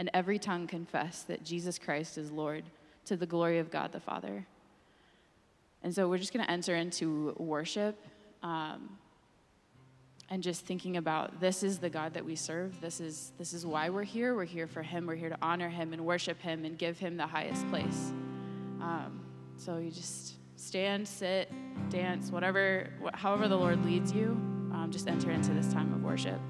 and every tongue confess that Jesus Christ is Lord to the glory of God the Father. And so we're just going to enter into worship um, and just thinking about this is the God that we serve. This is, this is why we're here. We're here for Him. We're here to honor Him and worship Him and give Him the highest place. Um, so you just stand, sit, dance, whatever, however the Lord leads you, um, just enter into this time of worship.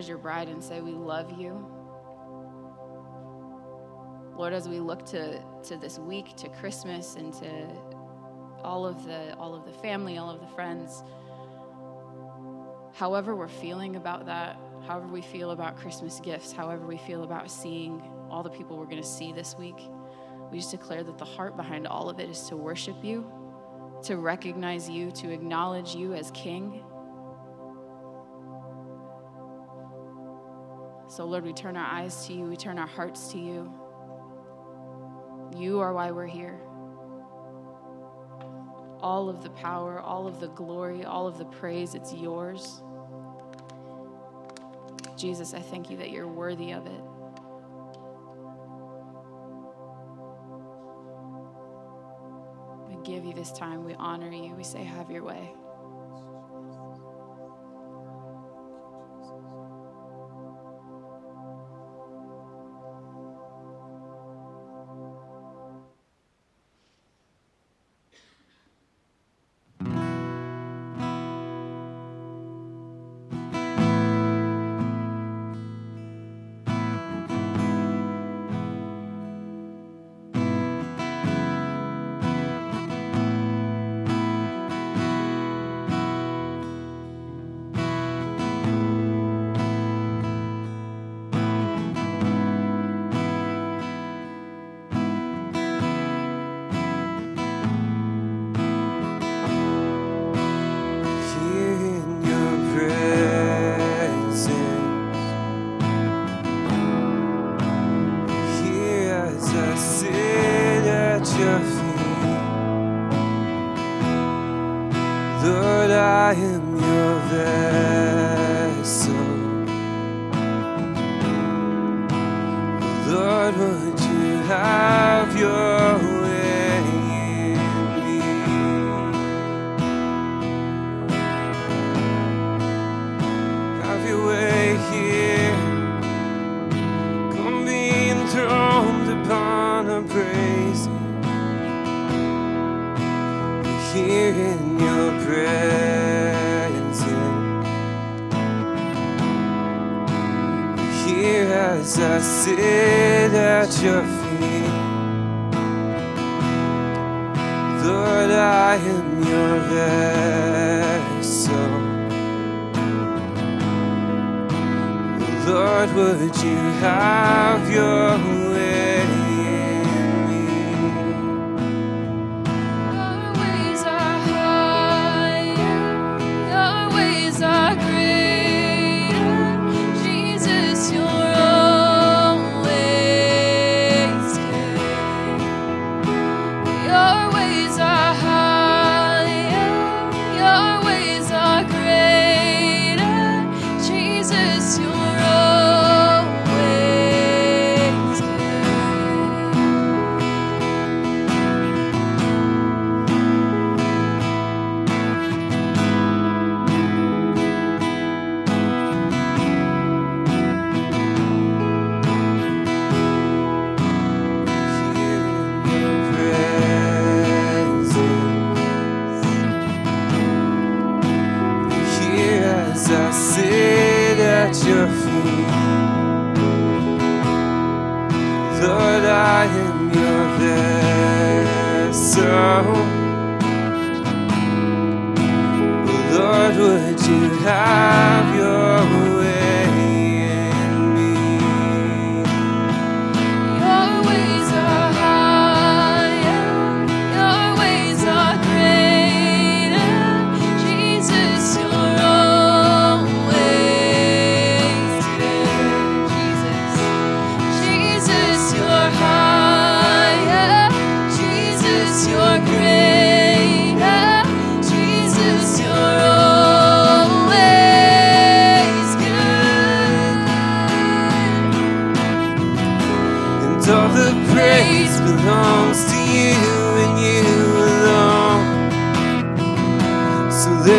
As your bride and say, We love you. Lord, as we look to, to this week, to Christmas, and to all of the all of the family, all of the friends, however we're feeling about that, however we feel about Christmas gifts, however we feel about seeing all the people we're going to see this week, we just declare that the heart behind all of it is to worship you, to recognize you, to acknowledge you as King. So, Lord, we turn our eyes to you, we turn our hearts to you. You are why we're here. All of the power, all of the glory, all of the praise, it's yours. Jesus, I thank you that you're worthy of it. We give you this time. We honor you. We say, Have your way. Mm-hmm.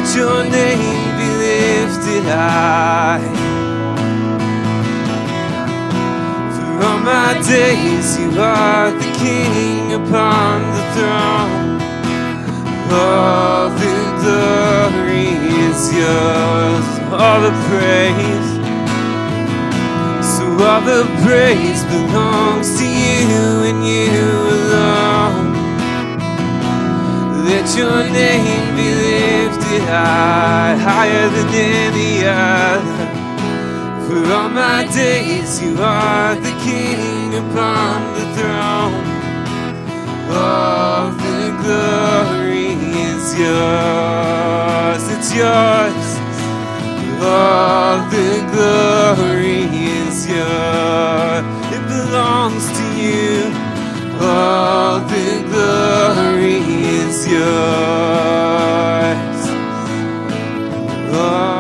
Let your name be lifted high. For all my days, you are the King upon the throne. All the glory is yours, all the praise. So all the praise belongs to you and you alone. Let your name be lifted high, higher than any other. For all my days, you are the King upon the throne. All the glory is yours, it's yours. All the glory is yours, it belongs to you. All the glory yours. Lord.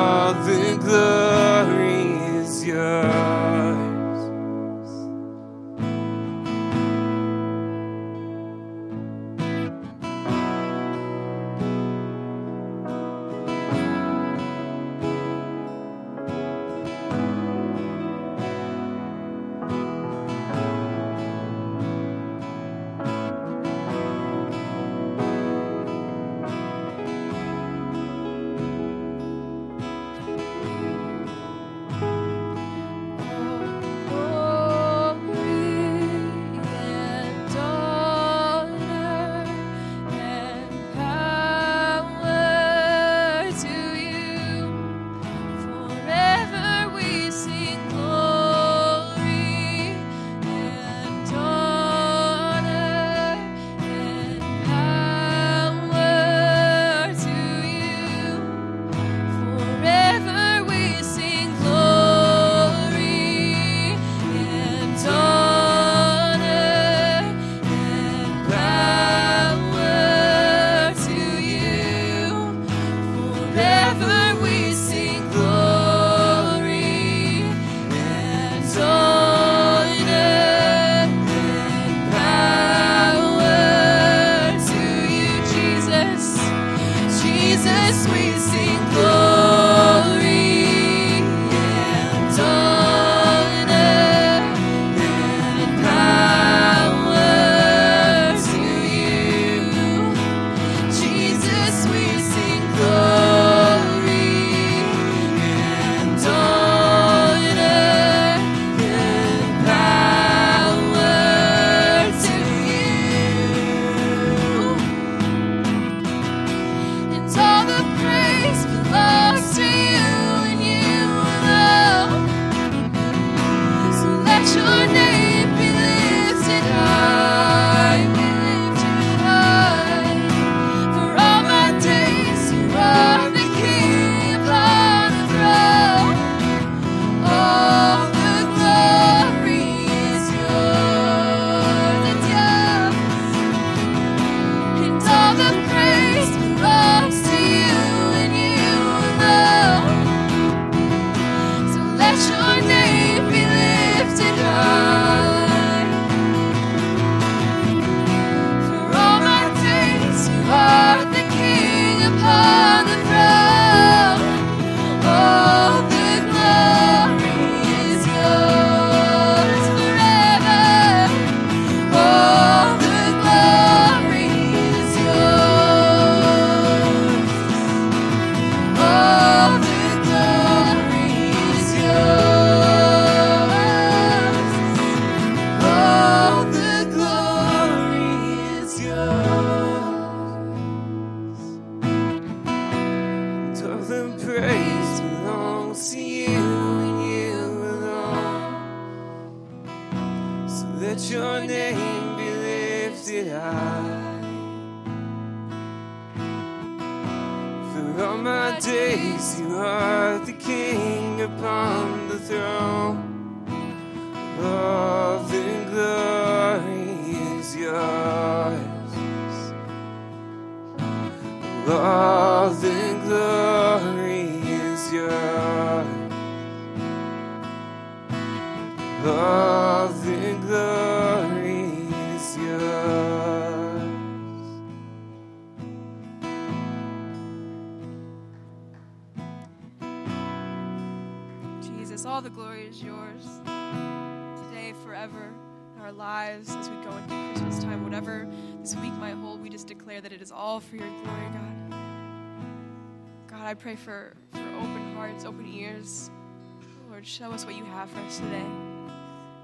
Lord, show us what you have for us today.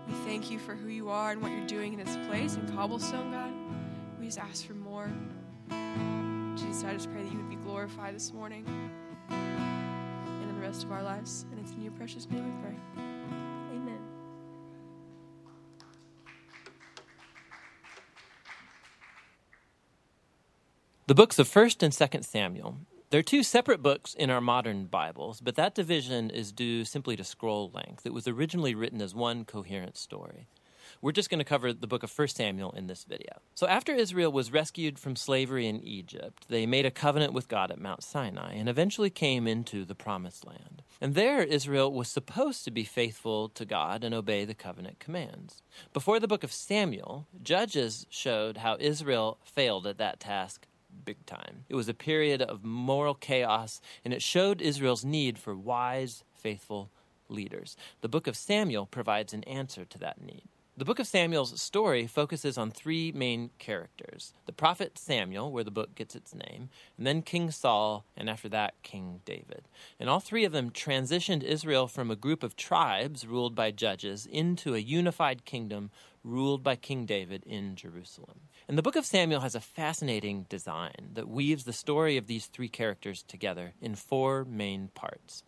We thank you for who you are and what you're doing in this place in Cobblestone, God. We just ask for more. Jesus, I just pray that you would be glorified this morning and in the rest of our lives. And it's in your precious name we pray. Amen. The books of 1st and 2nd Samuel. They're two separate books in our modern Bibles, but that division is due simply to scroll length. It was originally written as one coherent story. We're just going to cover the book of 1 Samuel in this video. So, after Israel was rescued from slavery in Egypt, they made a covenant with God at Mount Sinai and eventually came into the Promised Land. And there, Israel was supposed to be faithful to God and obey the covenant commands. Before the book of Samuel, Judges showed how Israel failed at that task big time. It was a period of moral chaos, and it showed Israel's need for wise, faithful leaders. The book of Samuel provides an answer to that need. The book of Samuel's story focuses on three main characters the prophet Samuel, where the book gets its name, and then King Saul, and after that, King David. And all three of them transitioned Israel from a group of tribes ruled by judges into a unified kingdom ruled by King David in Jerusalem. And the book of Samuel has a fascinating design that weaves the story of these three characters together in four main parts.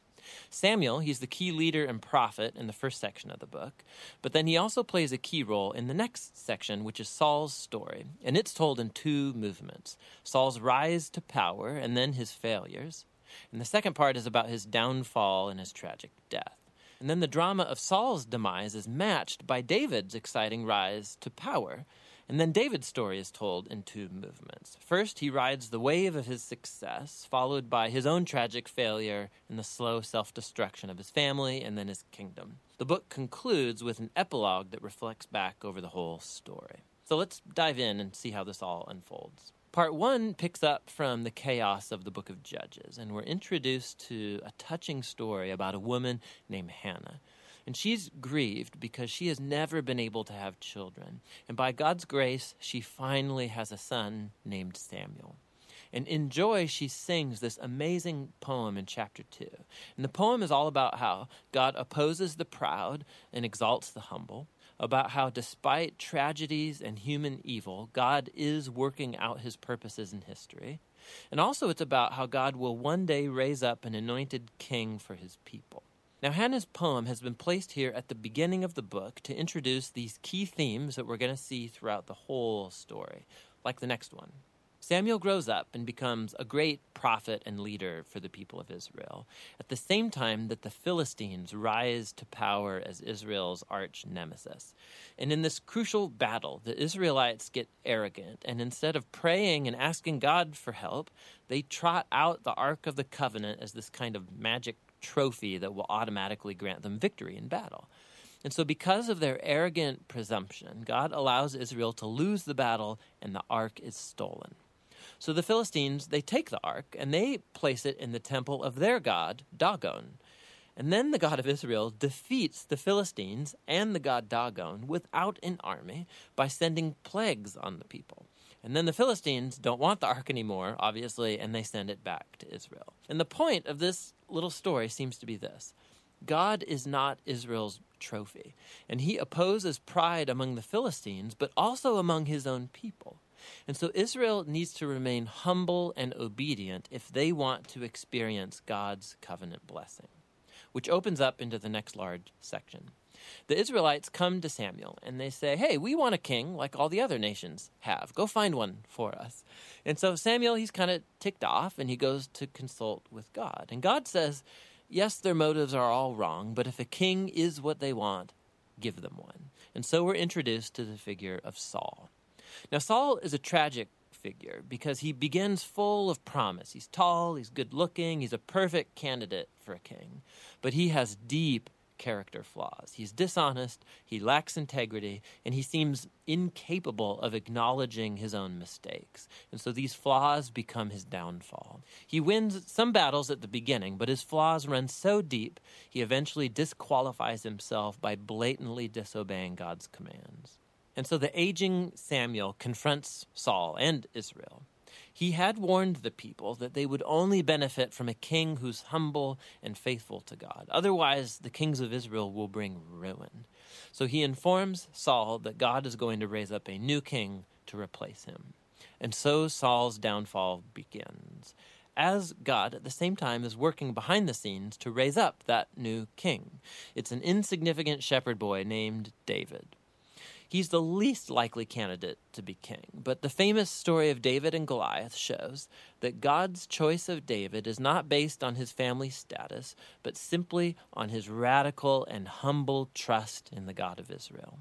Samuel, he's the key leader and prophet in the first section of the book, but then he also plays a key role in the next section, which is Saul's story, and it's told in two movements Saul's rise to power and then his failures. And the second part is about his downfall and his tragic death. And then the drama of Saul's demise is matched by David's exciting rise to power. And then David's story is told in two movements. First, he rides the wave of his success, followed by his own tragic failure and the slow self destruction of his family and then his kingdom. The book concludes with an epilogue that reflects back over the whole story. So let's dive in and see how this all unfolds. Part one picks up from the chaos of the book of Judges, and we're introduced to a touching story about a woman named Hannah. And she's grieved because she has never been able to have children. And by God's grace, she finally has a son named Samuel. And in joy, she sings this amazing poem in chapter 2. And the poem is all about how God opposes the proud and exalts the humble, about how despite tragedies and human evil, God is working out his purposes in history. And also, it's about how God will one day raise up an anointed king for his people. Now, Hannah's poem has been placed here at the beginning of the book to introduce these key themes that we're going to see throughout the whole story, like the next one. Samuel grows up and becomes a great prophet and leader for the people of Israel, at the same time that the Philistines rise to power as Israel's arch nemesis. And in this crucial battle, the Israelites get arrogant, and instead of praying and asking God for help, they trot out the Ark of the Covenant as this kind of magic trophy that will automatically grant them victory in battle. And so, because of their arrogant presumption, God allows Israel to lose the battle and the ark is stolen. So the Philistines, they take the ark and they place it in the temple of their god, Dagon. And then the God of Israel defeats the Philistines and the god Dagon without an army by sending plagues on the people. And then the Philistines don't want the ark anymore, obviously, and they send it back to Israel. And the point of this little story seems to be this God is not Israel's trophy, and he opposes pride among the Philistines, but also among his own people. And so Israel needs to remain humble and obedient if they want to experience God's covenant blessing, which opens up into the next large section. The Israelites come to Samuel and they say, Hey, we want a king like all the other nations have. Go find one for us. And so Samuel, he's kind of ticked off and he goes to consult with God. And God says, Yes, their motives are all wrong, but if a king is what they want, give them one. And so we're introduced to the figure of Saul. Now, Saul is a tragic figure because he begins full of promise. He's tall, he's good looking, he's a perfect candidate for a king, but he has deep character flaws. He's dishonest, he lacks integrity, and he seems incapable of acknowledging his own mistakes. And so these flaws become his downfall. He wins some battles at the beginning, but his flaws run so deep, he eventually disqualifies himself by blatantly disobeying God's commands. And so the aging Samuel confronts Saul and Israel. He had warned the people that they would only benefit from a king who's humble and faithful to God. Otherwise, the kings of Israel will bring ruin. So he informs Saul that God is going to raise up a new king to replace him. And so Saul's downfall begins, as God at the same time is working behind the scenes to raise up that new king. It's an insignificant shepherd boy named David. He's the least likely candidate to be king, but the famous story of David and Goliath shows that God's choice of David is not based on his family status, but simply on his radical and humble trust in the God of Israel.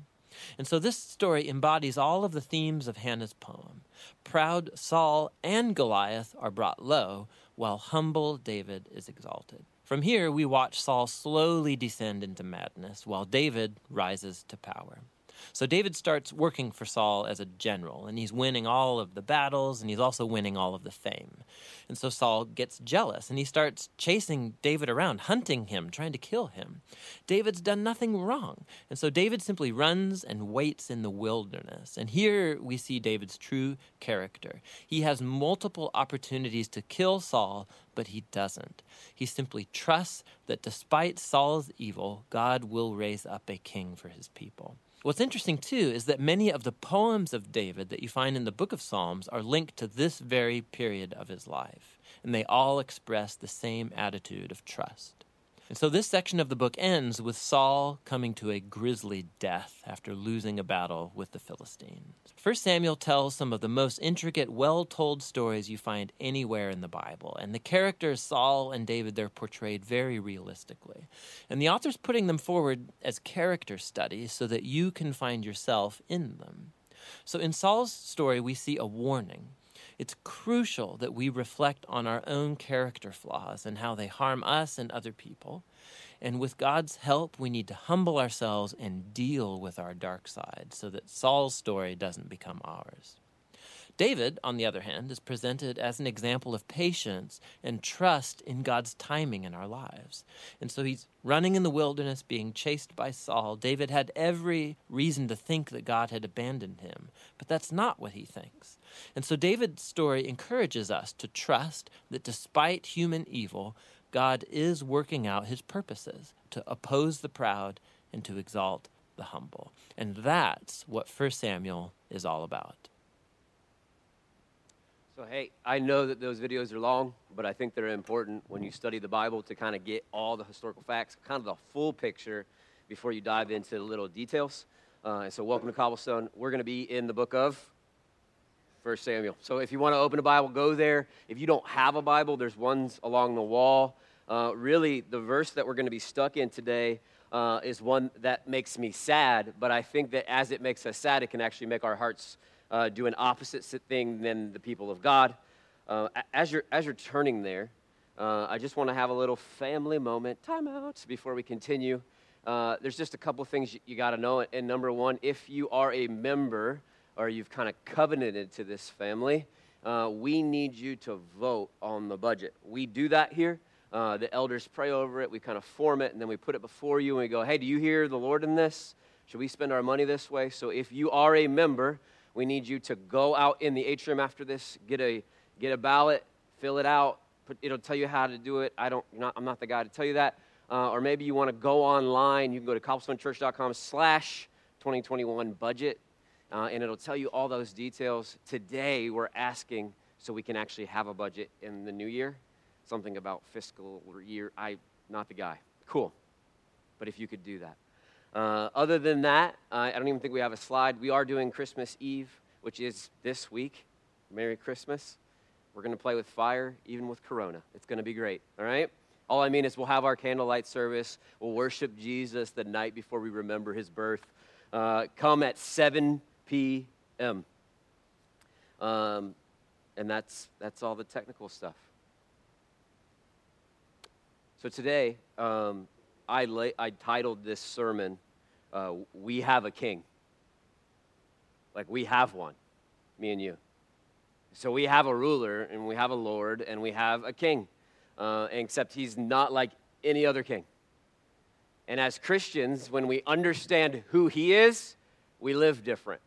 And so this story embodies all of the themes of Hannah's poem. Proud Saul and Goliath are brought low, while humble David is exalted. From here, we watch Saul slowly descend into madness, while David rises to power. So David starts working for Saul as a general, and he's winning all of the battles, and he's also winning all of the fame. And so Saul gets jealous, and he starts chasing David around, hunting him, trying to kill him. David's done nothing wrong, and so David simply runs and waits in the wilderness. And here we see David's true character. He has multiple opportunities to kill Saul, but he doesn't. He simply trusts that despite Saul's evil, God will raise up a king for his people. What's interesting too is that many of the poems of David that you find in the book of Psalms are linked to this very period of his life, and they all express the same attitude of trust. And so this section of the book ends with Saul coming to a grisly death after losing a battle with the Philistines. First Samuel tells some of the most intricate, well-told stories you find anywhere in the Bible, and the characters Saul and David they're portrayed very realistically. And the author's putting them forward as character studies so that you can find yourself in them. So in Saul's story we see a warning it's crucial that we reflect on our own character flaws and how they harm us and other people. And with God's help, we need to humble ourselves and deal with our dark side so that Saul's story doesn't become ours. David, on the other hand, is presented as an example of patience and trust in God's timing in our lives. And so he's running in the wilderness, being chased by Saul. David had every reason to think that God had abandoned him, but that's not what he thinks. And so David's story encourages us to trust that despite human evil, God is working out his purposes to oppose the proud and to exalt the humble. And that's what 1 Samuel is all about. So, hey, I know that those videos are long, but I think they're important when you study the Bible to kind of get all the historical facts, kind of the full picture before you dive into the little details. Uh, and so, welcome to Cobblestone. We're going to be in the book of First Samuel. So, if you want to open a Bible, go there. If you don't have a Bible, there's ones along the wall. Uh, really, the verse that we're going to be stuck in today uh, is one that makes me sad, but I think that as it makes us sad, it can actually make our hearts uh, do an opposite thing than the people of God. Uh, as, you're, as you're turning there, uh, I just want to have a little family moment, time out, before we continue. Uh, there's just a couple things you, you got to know. And number one, if you are a member or you've kind of covenanted to this family, uh, we need you to vote on the budget. We do that here. Uh, the elders pray over it. We kind of form it, and then we put it before you, and we go, hey, do you hear the Lord in this? Should we spend our money this way? So if you are a member, we need you to go out in the atrium after this, get a, get a ballot, fill it out. Put, it'll tell you how to do it. I don't, not, I'm not the guy to tell you that. Uh, or maybe you want to go online. You can go to cobblestonechurch.com slash 2021 budget, uh, and it'll tell you all those details. Today, we're asking so we can actually have a budget in the new year. Something about fiscal year. I, not the guy. Cool. But if you could do that. Uh, other than that, uh, I don't even think we have a slide. We are doing Christmas Eve, which is this week. Merry Christmas. We're going to play with fire, even with Corona. It's going to be great, all right? All I mean is we'll have our candlelight service. We'll worship Jesus the night before we remember his birth. Uh, come at 7 p.m. Um, and that's, that's all the technical stuff. So today, um, I, lay, I titled this sermon, uh, We Have a King. Like we have one, me and you. So we have a ruler, and we have a Lord, and we have a king, uh, except he's not like any other king. And as Christians, when we understand who he is, we live different.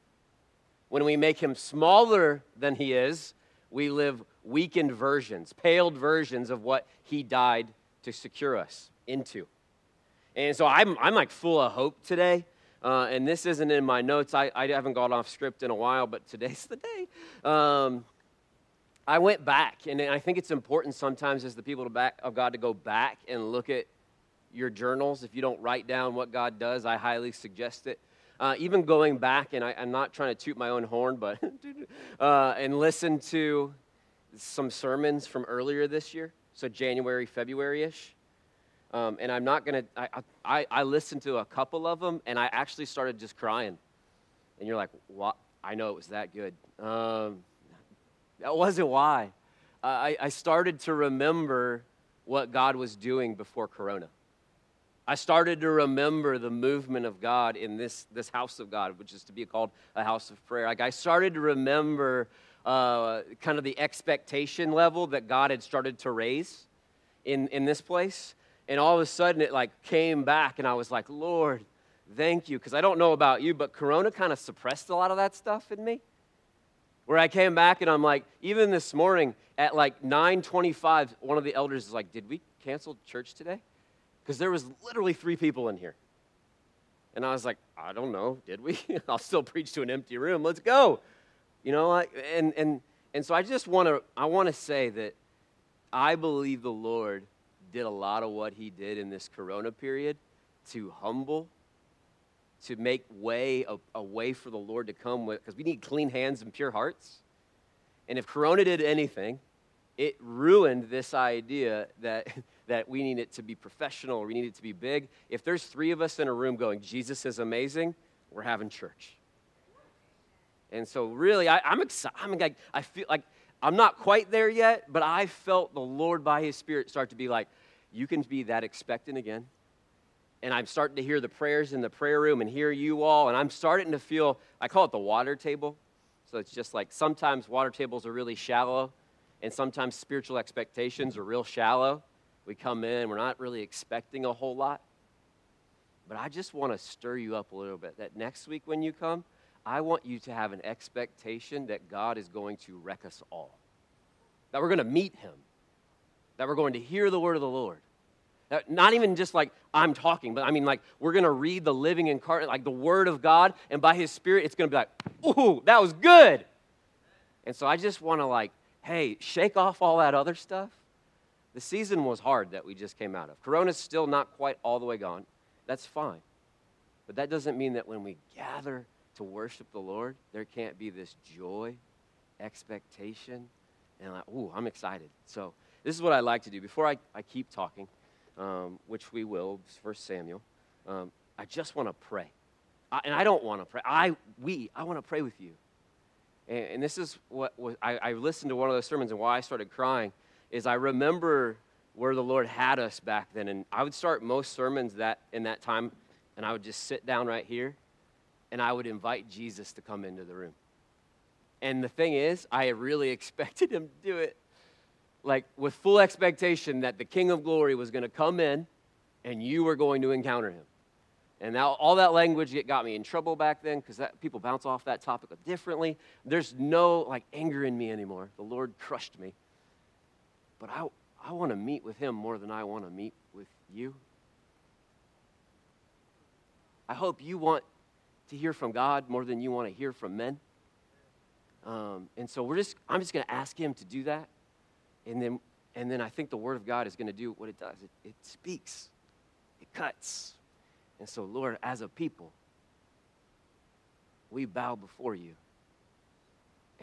When we make him smaller than he is, we live weakened versions, paled versions of what he died to secure us into. And so I'm, I'm like full of hope today. Uh, and this isn't in my notes. I, I haven't gone off script in a while, but today's the day. Um, I went back, and I think it's important sometimes as the people back, of God to go back and look at your journals. If you don't write down what God does, I highly suggest it. Uh, even going back, and I, am not trying to toot my own horn, but uh, and listen to some sermons from earlier this year, so January, February ish. Um, and I'm not going to, I, I, I listened to a couple of them and I actually started just crying. And you're like, what? I know it was that good. Um, that wasn't why. I, I started to remember what God was doing before Corona. I started to remember the movement of God in this, this house of God, which is to be called a house of prayer. Like I started to remember uh, kind of the expectation level that God had started to raise in, in this place. And all of a sudden it like came back and i was like lord thank you. Because i don't know about you but corona kind of suppressed a lot of that stuff in me. Where i came back and i'm like even this morning at like 9.25 one of the elders is like did we cancel church today because there was literally three people in here. And i was like i don't know did we? I'll still preach to an empty room. Let's go. You know and and and so i just want to i want to say that i believe the lord did a lot of what he did in this corona period to humble, to make way, a, a way for the Lord to come with, because we need clean hands and pure hearts. And if corona did anything, it ruined this idea that, that we need it to be professional we need it to be big. If there's three of us in a room going, Jesus is amazing, we're having church. And so, really, I, am excited. I'm like, I feel like I'm not quite there yet, but I felt the Lord by His Spirit start to be like, you can be that expectant again. And I'm starting to hear the prayers in the prayer room and hear you all. And I'm starting to feel, I call it the water table. So it's just like sometimes water tables are really shallow, and sometimes spiritual expectations are real shallow. We come in, we're not really expecting a whole lot. But I just want to stir you up a little bit that next week when you come, I want you to have an expectation that God is going to wreck us all, that we're going to meet Him that we're going to hear the word of the Lord. That not even just like I'm talking, but I mean like we're going to read the living incarnate, like the word of God, and by his spirit, it's going to be like, ooh, that was good. And so I just want to like, hey, shake off all that other stuff. The season was hard that we just came out of. Corona's still not quite all the way gone. That's fine. But that doesn't mean that when we gather to worship the Lord, there can't be this joy, expectation, and like, ooh, I'm excited. So this is what I like to do. Before I, I keep talking, um, which we will, First Samuel, um, I just want to pray. I, and I don't want to pray. I, we, I want to pray with you. And, and this is what was, I, I listened to one of those sermons, and why I started crying is I remember where the Lord had us back then. And I would start most sermons that in that time, and I would just sit down right here, and I would invite Jesus to come into the room. And the thing is, I really expected him to do it like with full expectation that the King of Glory was going to come in and you were going to encounter him. And now all that language it got me in trouble back then because people bounce off that topic differently. There's no like anger in me anymore. The Lord crushed me. But I, I want to meet with him more than I want to meet with you. I hope you want to hear from God more than you want to hear from men. Um, and so we're just, I'm just going to ask him to do that. And then, and then I think the Word of God is going to do what it does it, it speaks, it cuts. And so, Lord, as a people, we bow before you.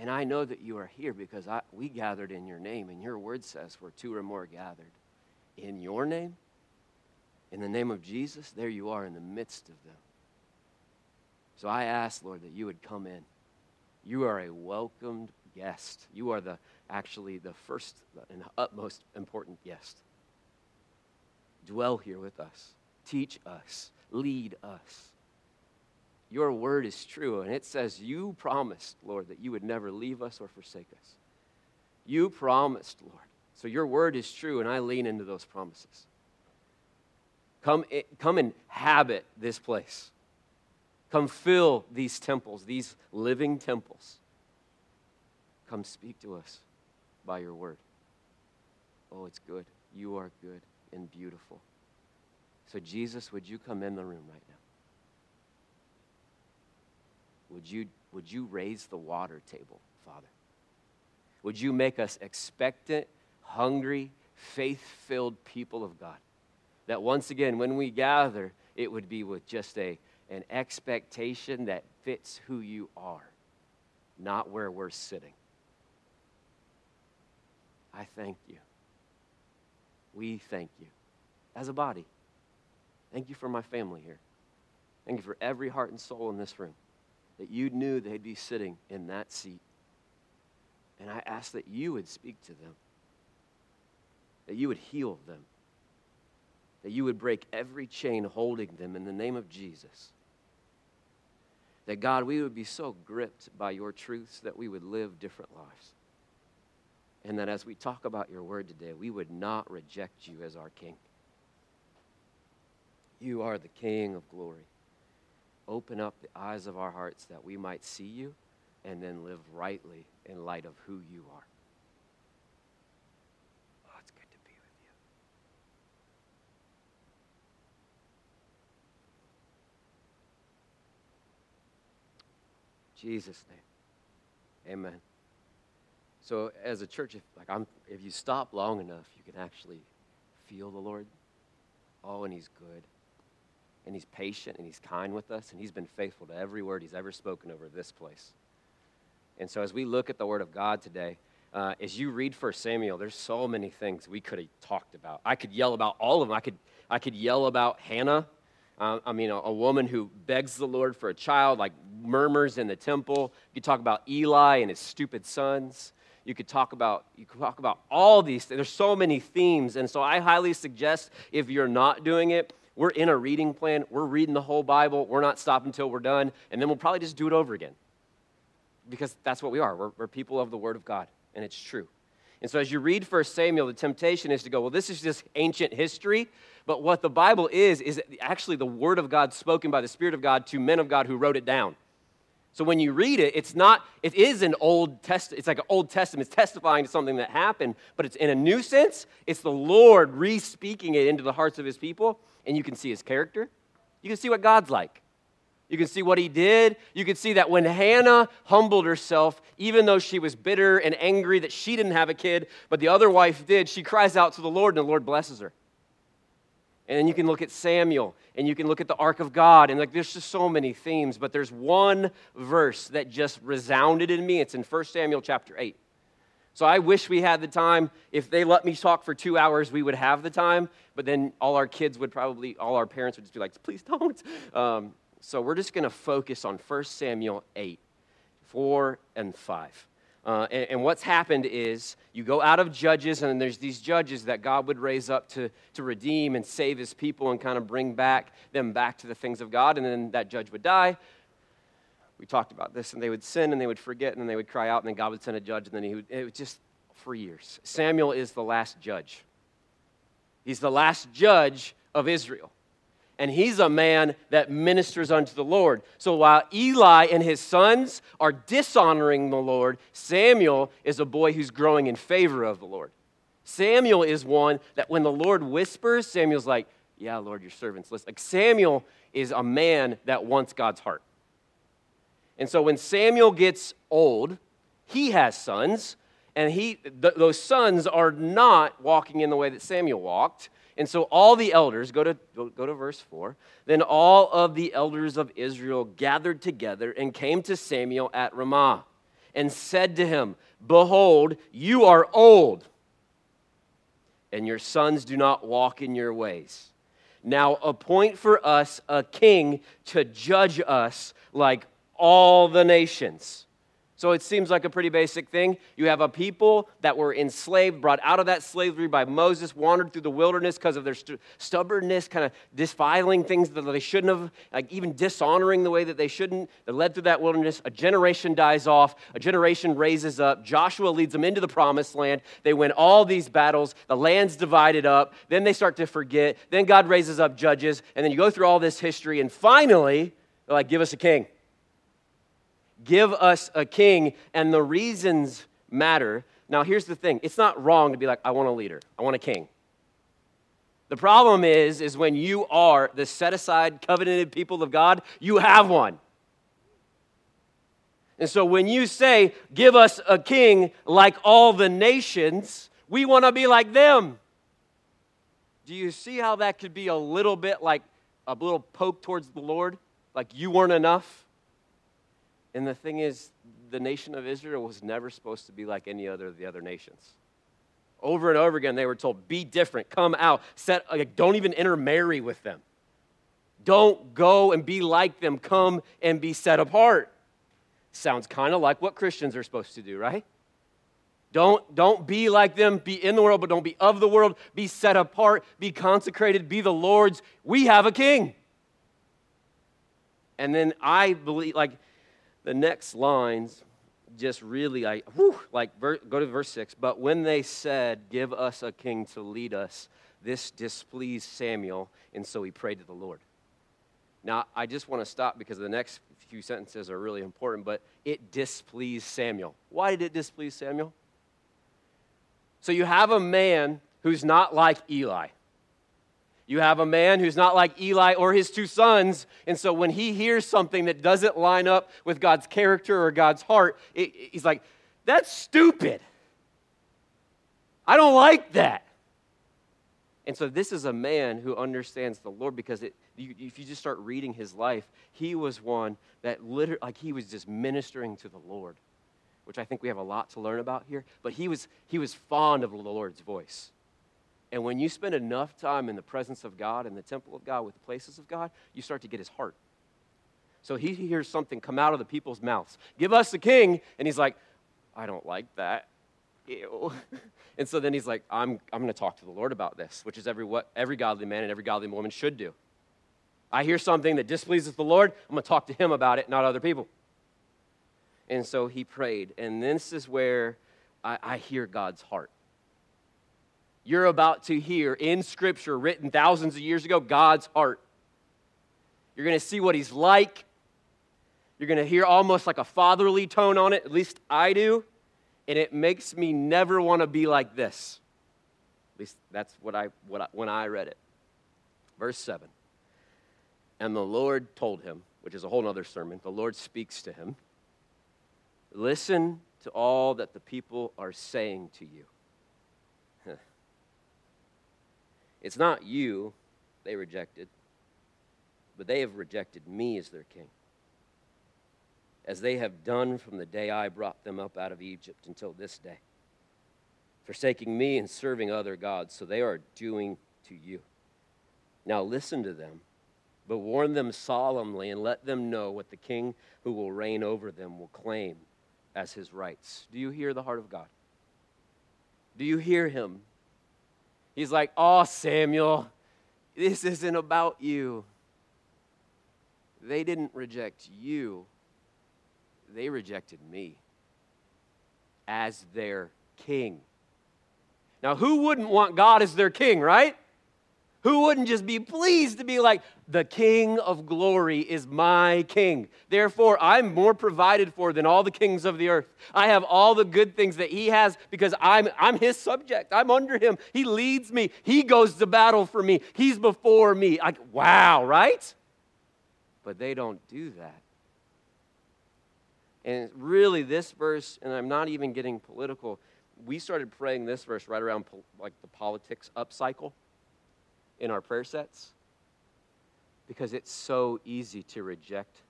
And I know that you are here because I, we gathered in your name, and your word says where two or more gathered in your name, in the name of Jesus, there you are in the midst of them. So I ask, Lord, that you would come in. You are a welcomed guest. You are the actually the first and utmost important guest. Dwell here with us, teach us, lead us. Your word is true, and it says you promised, Lord, that you would never leave us or forsake us. You promised, Lord. So your word is true, and I lean into those promises. Come, come inhabit this place. Come fill these temples, these living temples. Come speak to us by your word. Oh, it's good. You are good and beautiful. So, Jesus, would you come in the room right now? Would you, would you raise the water table, Father? Would you make us expectant, hungry, faith filled people of God? That once again, when we gather, it would be with just a, an expectation that fits who you are, not where we're sitting. I thank you. We thank you as a body. Thank you for my family here. Thank you for every heart and soul in this room that you knew they'd be sitting in that seat. And I ask that you would speak to them, that you would heal them, that you would break every chain holding them in the name of Jesus. That God, we would be so gripped by your truths that we would live different lives. And that as we talk about your word today, we would not reject you as our King. You are the King of glory. Open up the eyes of our hearts that we might see you and then live rightly in light of who you are. Oh, it's good to be with you. Jesus' name. Amen. So as a church, if like I'm if you stop long enough, you can actually feel the Lord. Oh, and he's good. And he's patient and he's kind with us, and he's been faithful to every word he's ever spoken over this place. And so as we look at the word of God today, uh, as you read First Samuel, there's so many things we could have talked about. I could yell about all of them. I could, I could yell about Hannah. Uh, I mean, a, a, woman who begs the Lord for a child, like murmurs in the temple. You could talk about Eli and his stupid sons. You could talk about you could talk about all these things. There's so many themes, and so I highly suggest if you're not doing it, we're in a reading plan. We're reading the whole Bible. We're not stopping until we're done, and then we'll probably just do it over again because that's what we are. We're, we're people of the Word of God, and it's true. And so as you read 1 Samuel, the temptation is to go, well, this is just ancient history. But what the Bible is, is actually the Word of God spoken by the Spirit of God to men of God who wrote it down. So when you read it, it's not, it is an Old Testament, it's like an Old Testament, it's testifying to something that happened, but it's in a new sense, it's the Lord re speaking it into the hearts of his people, and you can see his character. You can see what God's like. You can see what he did. You can see that when Hannah humbled herself, even though she was bitter and angry that she didn't have a kid, but the other wife did, she cries out to the Lord and the Lord blesses her. And then you can look at Samuel and you can look at the Ark of God. And like there's just so many themes, but there's one verse that just resounded in me. It's in 1 Samuel chapter 8. So I wish we had the time. If they let me talk for two hours, we would have the time. But then all our kids would probably, all our parents would just be like, please don't. Um, so we're just going to focus on 1 Samuel 8, 4 and 5. Uh, and, and, what's happened is you go out of judges, and there's these judges that God would raise up to, to redeem and save his people and kind of bring back them back to the things of God. And then that judge would die. We talked about this, and they would sin and they would forget, and then they would cry out, and then God would send a judge, and then he would, it was just for years. Samuel is the last judge. He's the last judge of Israel and he's a man that ministers unto the Lord. So while Eli and his sons are dishonoring the Lord, Samuel is a boy who's growing in favor of the Lord. Samuel is one that when the Lord whispers, Samuel's like, Yeah, Lord, your servant's listen. Like Samuel is a man that wants God's heart. And so when Samuel gets old, he has sons, and he, th- those sons are not walking in the way that Samuel walked. And so all the elders, go to, go, to verse 4, then all of the elders of Israel gathered together and came to Samuel at Ramah and said to him, Behold, you are old, and your sons do not walk in your ways. Now appoint for us a king to judge us like all the nations. So it seems like a pretty basic thing. You have a people that were enslaved, brought out of that slavery by Moses, wandered through the wilderness because of their st- stubbornness, kind of defiling things that they shouldn't have, like even dishonoring the way that they shouldn't. They led through that wilderness. A generation dies off, a generation raises up. Joshua leads them into the promised land. They win all these battles. The land's divided up. Then they start to forget. Then God raises up judges. And then you go through all this history. And finally, They're like, give us a king. Give us a king, and the reasons matter. Now, here's the thing it's not wrong to be like, I want a leader, I want a king. The problem is, is when you are the set aside, covenanted people of God, you have one. And so when you say, give us a king like all the nations, we want to be like them. Do you see how that could be a little bit like a little poke towards the Lord? Like you weren't enough? And the thing is, the nation of Israel was never supposed to be like any other of the other nations. Over and over again, they were told, be different, come out, set, like, don't even intermarry with them. Don't go and be like them, come and be set apart. Sounds kind of like what Christians are supposed to do, right? Don't, don't be like them. Be in the world, but don't be of the world. Be set apart. Be consecrated. Be the Lord's. We have a king. And then I believe, like, the next lines just really, I, whew, like, ver, go to verse 6. But when they said, Give us a king to lead us, this displeased Samuel, and so he prayed to the Lord. Now, I just want to stop because the next few sentences are really important, but it displeased Samuel. Why did it displease Samuel? So you have a man who's not like Eli. You have a man who's not like Eli or his two sons. And so when he hears something that doesn't line up with God's character or God's heart, it, he's like, that's stupid. I don't like that. And so this is a man who understands the Lord because it, you, if you just start reading his life, he was one that literally, like he was just ministering to the Lord which I think we have a lot to learn about here, but he was, he was fond of the Lord's voice. And when you spend enough time in the presence of God, in the temple of God, with the places of God, you start to get his heart. So he hears something come out of the people's mouths. Give us the king. And he's like, I don't like that. Ew. And so then he's like, I'm, I'm going to talk to the Lord about this, which is every, what every godly man and every godly woman should do. I hear something that displeases the Lord, I'm going to talk to him about it, not other people. And so he prayed. And this is where I, I hear God's heart. You're about to hear in Scripture, written thousands of years ago, God's heart. You're going to see what he's like. You're going to hear almost like a fatherly tone on it, at least I do. And it makes me never want to be like this. At least that's what I, what I, when I read it. Verse 7. And the Lord told him, which is a whole other sermon, the Lord speaks to him. Listen to all that the people are saying to you. It's not you they rejected, but they have rejected me as their king, as they have done from the day I brought them up out of Egypt until this day, forsaking me and serving other gods, so they are doing to you. Now listen to them, but warn them solemnly and let them know what the king who will reign over them will claim as his rights. Do you hear the heart of God? Do you hear him? He's like, Oh, Samuel, this isn't about you. They didn't reject you, they rejected me as their king. Now, who wouldn't want God as their king, right? Who wouldn't just be pleased to be like, the King of glory is my King? Therefore, I'm more provided for than all the kings of the earth. I have all the good things that He has because I'm, I'm His subject. I'm under Him. He leads me, He goes to battle for me, He's before me. Like, wow, right? But they don't do that. And really, this verse, and I'm not even getting political, we started praying this verse right around like the politics up cycle in our prayer sets because it's so easy to reject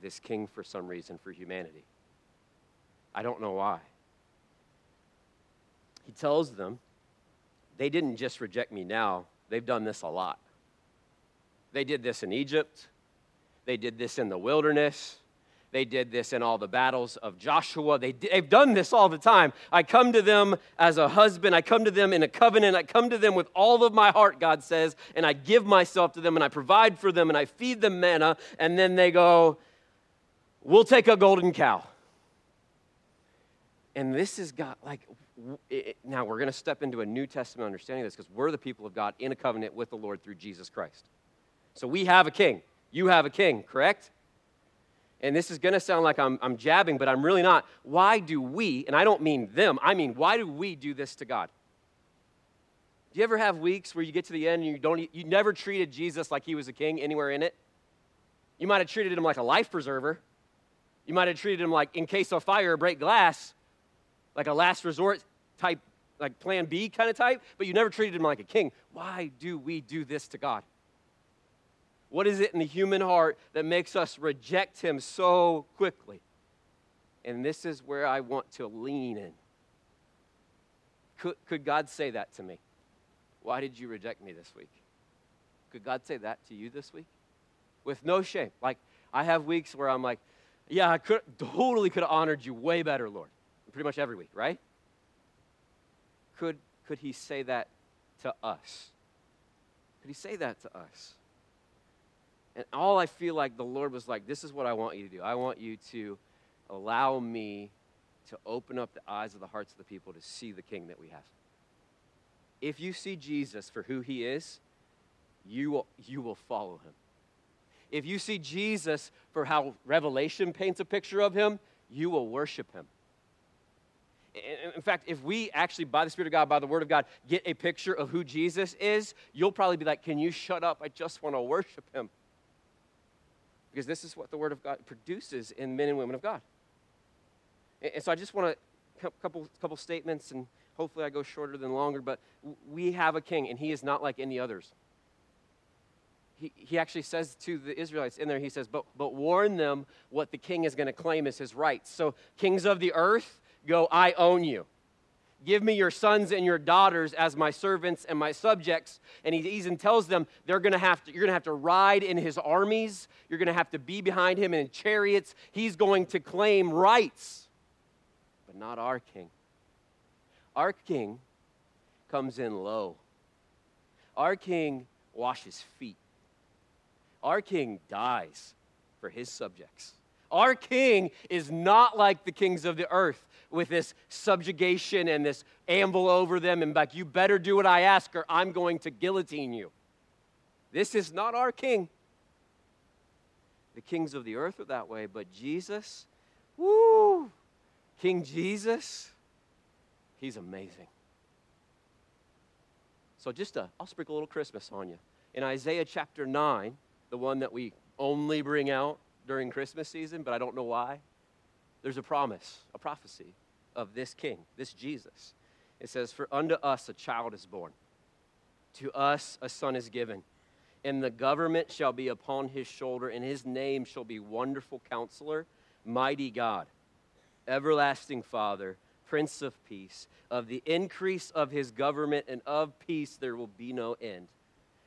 this king for some reason for humanity. I don't know why. He tells them, they didn't just reject me now, they've done this a lot. They did this in Egypt, they did this in the wilderness, they did this in all the battles of Joshua. They, they've done this all the time. I come to them as a husband. I come to them in a covenant. I come to them with all of my heart, God says, and I give myself to them and I provide for them and I feed them manna. And then they go, We'll take a golden cow. And this has got like, it, now we're going to step into a New Testament understanding of this because we're the people of God in a covenant with the Lord through Jesus Christ. So we have a king. You have a king, correct? And this is going to sound like I'm, I'm jabbing, but I'm really not. Why do we, and I don't mean them, I mean, why do we do this to God? Do you ever have weeks where you get to the end and you don't you never treated Jesus like he was a king anywhere in it? You might have treated him like a life preserver. You might have treated him like in case of fire, break glass, like a last resort type, like plan B kind of type, but you never treated him like a king. Why do we do this to God? What is it in the human heart that makes us reject him so quickly? And this is where I want to lean in. Could, could God say that to me? Why did you reject me this week? Could God say that to you this week? With no shame. Like, I have weeks where I'm like, yeah, I could totally could have honored you way better, Lord. Pretty much every week, right? Could, could he say that to us? Could he say that to us? And all I feel like the Lord was like, this is what I want you to do. I want you to allow me to open up the eyes of the hearts of the people to see the king that we have. If you see Jesus for who he is, you will, you will follow him. If you see Jesus for how Revelation paints a picture of him, you will worship him. In fact, if we actually, by the Spirit of God, by the Word of God, get a picture of who Jesus is, you'll probably be like, Can you shut up? I just want to worship him. Because this is what the Word of God produces in men and women of God. And so I just want to, couple, couple statements, and hopefully I go shorter than longer, but we have a king, and he is not like any others. He, he actually says to the Israelites in there, he says, but, but warn them what the king is going to claim as his rights. So, kings of the earth go, I own you. Give me your sons and your daughters as my servants and my subjects. And he even tells them they're gonna have to, you're gonna have to ride in his armies. You're gonna have to be behind him in chariots. He's going to claim rights, but not our king. Our king comes in low. Our king washes feet. Our king dies for his subjects. Our king is not like the kings of the earth with this subjugation and this amble over them and like, you better do what I ask or I'm going to guillotine you. This is not our king. The kings of the earth are that way, but Jesus, woo, King Jesus, he's amazing. So just i I'll sprinkle a little Christmas on you. In Isaiah chapter 9, the one that we only bring out during Christmas season, but I don't know why there's a promise, a prophecy of this king, this Jesus. It says, For unto us a child is born, to us a son is given, and the government shall be upon his shoulder, and his name shall be Wonderful Counselor, Mighty God, Everlasting Father, Prince of Peace. Of the increase of his government and of peace there will be no end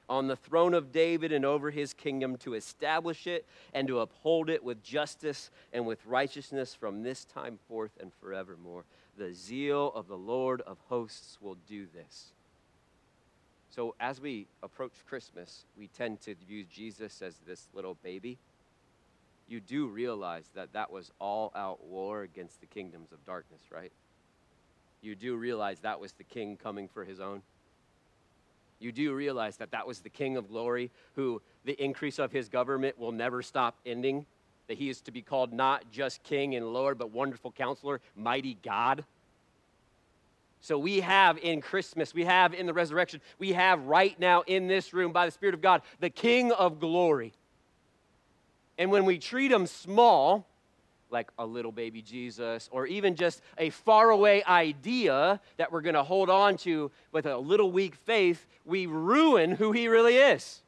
on the throne of David and over his kingdom to establish it and to uphold it with justice and with righteousness from this time forth and forevermore. The zeal of the Lord of hosts will do this. So, as we approach Christmas, we tend to view Jesus as this little baby. You do realize that that was all out war against the kingdoms of darkness, right? You do realize that was the king coming for his own you do realize that that was the King of glory who the increase of his government will never stop ending. That he is to be called not just King and Lord, but wonderful counselor, mighty God. So we have in Christmas, we have in the resurrection, we have right now in this room by the Spirit of God, the King of glory. And when we treat him small, like a little baby Jesus, or even just a faraway idea that we're going to hold on to with a little weak faith, we ruin who he really is.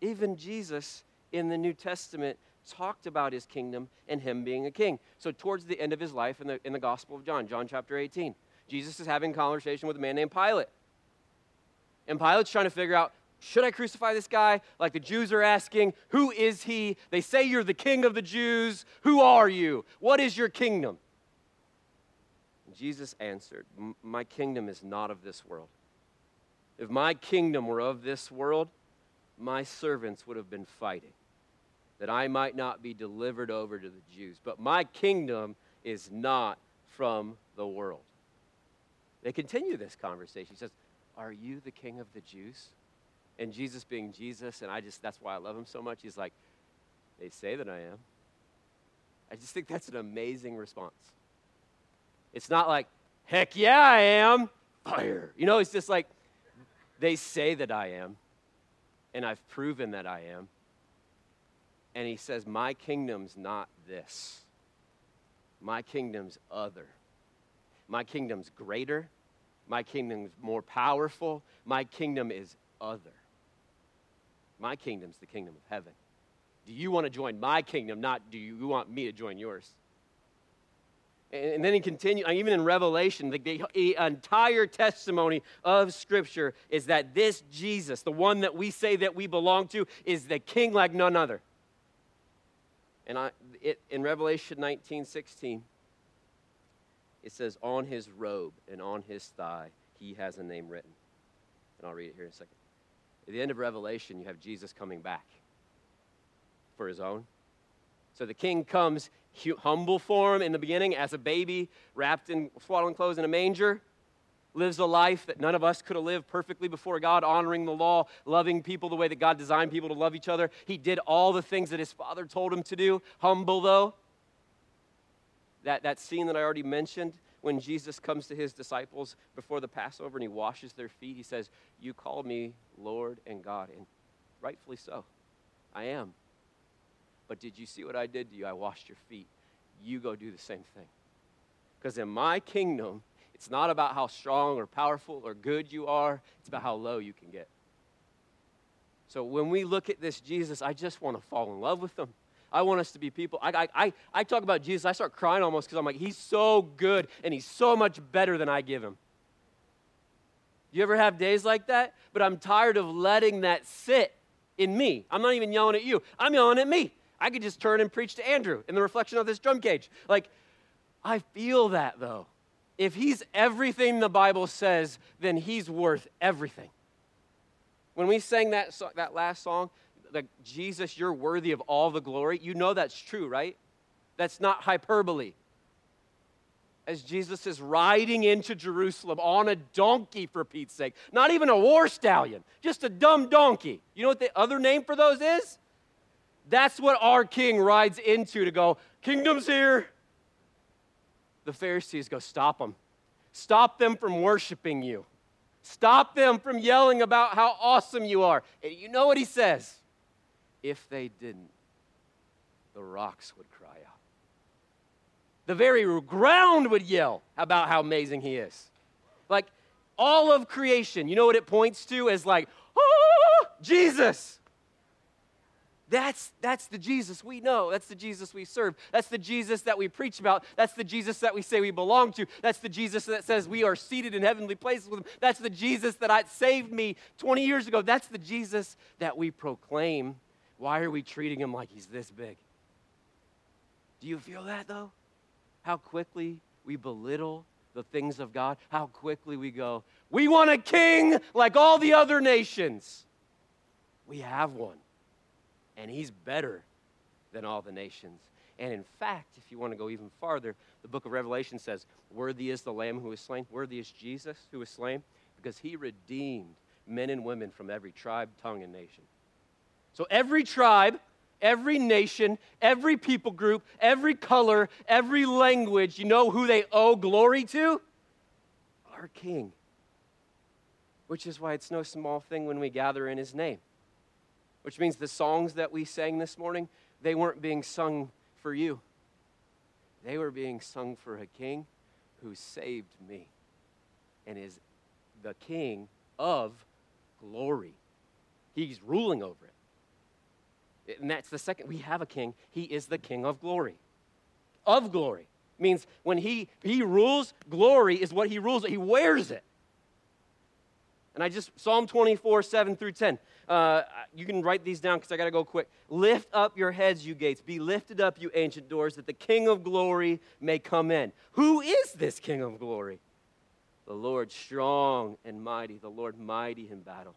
Even Jesus in the New Testament talked about his kingdom and him being a king. So, towards the end of his life in the, in the Gospel of John, John chapter 18, Jesus is having a conversation with a man named Pilate. And Pilate's trying to figure out should I crucify this guy? Like the Jews are asking, Who is he? They say you're the king of the Jews. Who are you? What is your kingdom? Jesus answered, My kingdom is not of this world. If my kingdom were of this world, my servants would have been fighting, that I might not be delivered over to the Jews. But my kingdom is not from the world. They continue this conversation. He says, Are you the king of the Jews? And Jesus being Jesus, and I just, that's why I love him so much, he's like, they say that I am. I just think that's an amazing response. It's not like, heck yeah, I am. Fire. You know, it's just like, they say that I am, and I've proven that I am. And he says, My kingdom's not this. My kingdom's other. My kingdom's greater. My kingdom's more powerful. My kingdom is other. My kingdom's the kingdom of heaven. Do you want to join my kingdom? Not do you want me to join yours? And then he continues, uh, even in Revelation, the, the, entire testimony of Scripture is that this Jesus, the one that we say that we belong to, is the king like none other. And I, it, in Revelation 19 16, it says, On his robe and on his thigh, he has a name written. And I'll read it here in a second. At the end of Revelation, you have Jesus coming back for his own. So the king comes humble form in the beginning as a baby, wrapped in swaddling clothes in a manger, lives a life that none of us could have lived perfectly before God, honoring the law, loving people the way that God designed people to love each other. He did all the things that his father told him to do, humble though. That, that scene that I already mentioned, when Jesus comes to his disciples before the Passover and he washes their feet, he says, You call me Lord and God, and rightfully so. I am. But did you see what I did to you? I washed your feet. You go do the same thing. Because in my kingdom, it's not about how strong or powerful or good you are, it's about how low you can get. So when we look at this Jesus, I just want to fall in love with him. I want us to be people. I, I, I, talk about Jesus, I start crying almost because I'm like, he's so good and he's so much better than I give him. You ever have days like that? But I'm tired of letting that sit in me. I'm not even yelling at you, I'm yelling at me. I could just turn and preach to Andrew in the reflection of this drum cage. Like, I feel that though. If he's everything the Bible says, then he's worth everything. When we sang that, so- that last song, like, Jesus, you're worthy of all the glory, you know that's true, right? That's not hyperbole. As Jesus is riding into Jerusalem on a donkey, for Pete's sake, not even a war stallion, just a dumb donkey. You know what the other name for those is? That's what our king rides into to go, Kingdom's here. The Pharisees go, Stop them. Stop them from worshiping you. Stop them from yelling about how awesome you are. And you know what he says? If they didn't, the rocks would cry out. The very ground would yell about how amazing he is. Like all of creation, you know what it points to as like, oh, Jesus. That's, that's the Jesus we know. That's the Jesus we serve. That's the Jesus that we preach about. That's the Jesus that we say we belong to. That's the Jesus that says we are seated in heavenly places with Him. That's the Jesus that I, saved me 20 years ago. That's the Jesus that we proclaim. Why are we treating Him like He's this big? Do you feel that though? How quickly we belittle the things of God, how quickly we go, we want a king like all the other nations. We have one and he's better than all the nations. And in fact, if you want to go even farther, the book of Revelation says, Worthy is the Lamb who was slain, worthy is Jesus who was slain, because he redeemed men and women from every tribe, tongue, and nation. So every tribe, every nation, every people group, every color, every language, you know who they owe glory to? Our King. Which is why it's no small thing when we gather in his name which means the songs that we sang this morning, they weren't being sung for you. They were being sung for a king who saved me and is the king of glory. He's ruling over it. And that's the second. We have a king. He is the king of glory. Of glory. Means when he, he rules, glory is what he rules. He wears it. And I just, Psalm 24, 7 through 10. Uh, you can write these down because I got to go quick. Lift up your heads, you gates. Be lifted up, you ancient doors, that the King of glory may come in. Who is this King of glory? The Lord strong and mighty, the Lord mighty in battle.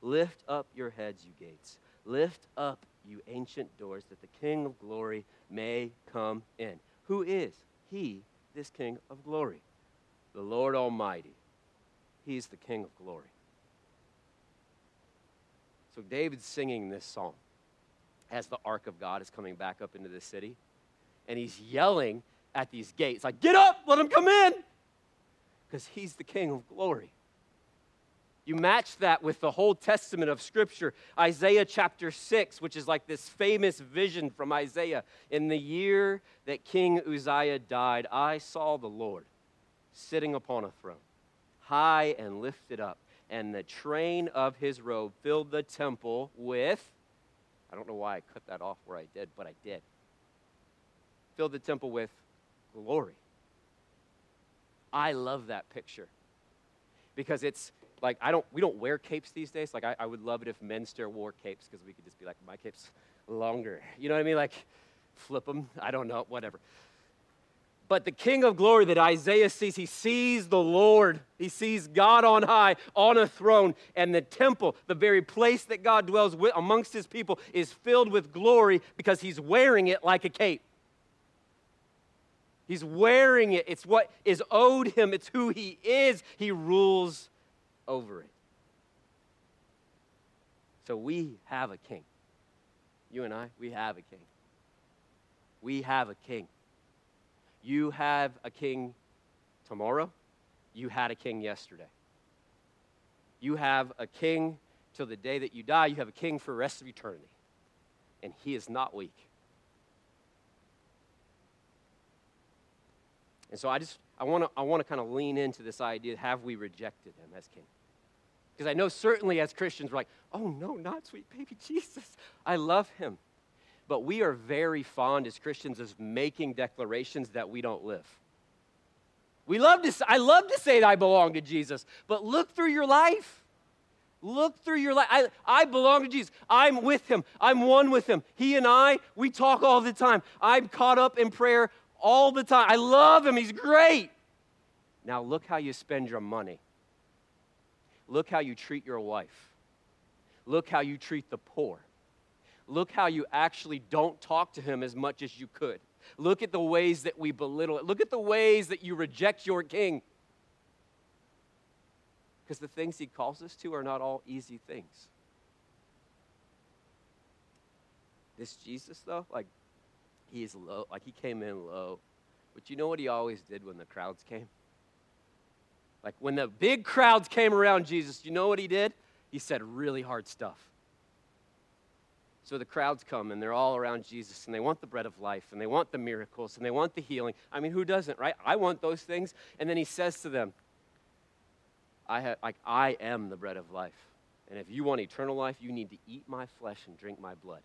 Lift up your heads, you gates. Lift up, you ancient doors, that the King of glory may come in. Who is he, this King of glory? The Lord Almighty He's the King of glory. So David's singing this song as the ark of God is coming back up into the city. And he's yelling at these gates, like, Get up, let him come in. Because he's the king of glory. You match that with the whole testament of Scripture, Isaiah chapter 6, which is like this famous vision from Isaiah. In the year that King Uzziah died, I saw the Lord sitting upon a throne, high and lifted up, and the train of his robe filled the temple with, I don't know why I cut that off where I did, but I did. Filled the temple with glory. I love that picture because it's like I don't we don't wear capes these days. Like I, I would love it if men still wore capes because we could just be like my cape's longer. You know what I mean? Like flip them. I don't know, whatever. But the King of glory that Isaiah sees, he sees the Lord. He sees God on high, on a throne, and the temple, the very place that God dwells with, amongst his people, is filled with glory because he's wearing it like a cape. He's wearing it. It's what is owed him, it's who he is. He rules over it. So we have a king. You and I, we have a king. We have a king. You have a king tomorrow. You had a king yesterday. You have a king till the day that you die. You have a king for the rest of eternity. And he is not weak. And so I just I want to I want to kind of lean into this idea have we rejected him as king? Because I know certainly as Christians we're like, "Oh no, not sweet baby Jesus. I love him." But we are very fond as Christians of making declarations that we don't live. We love to I love to say that I belong to Jesus, but look through your life. Look through your life. I, I belong to Jesus. I'm with him. I'm one with him. He and I, we talk all the time. I'm caught up in prayer all the time. I love him. He's great. Now, look how you spend your money. Look how you treat your wife. Look how you treat the poor. Look how you actually don't talk to him as much as you could. Look at the ways that we belittle it. Look at the ways that you reject your king. Because the things he calls us to are not all easy things. This Jesus, though, like, he's low. Like he came in low. But you know what he always did when the crowds came? Like when the big crowds came around Jesus, you know what he did? He said really hard stuff. So the crowds come and they're all around Jesus and they want the bread of life and they want the miracles and they want the healing. I mean, who doesn't, right? I want those things. And then he says to them, I have like I am the bread of life. And if you want eternal life, you need to eat my flesh and drink my blood.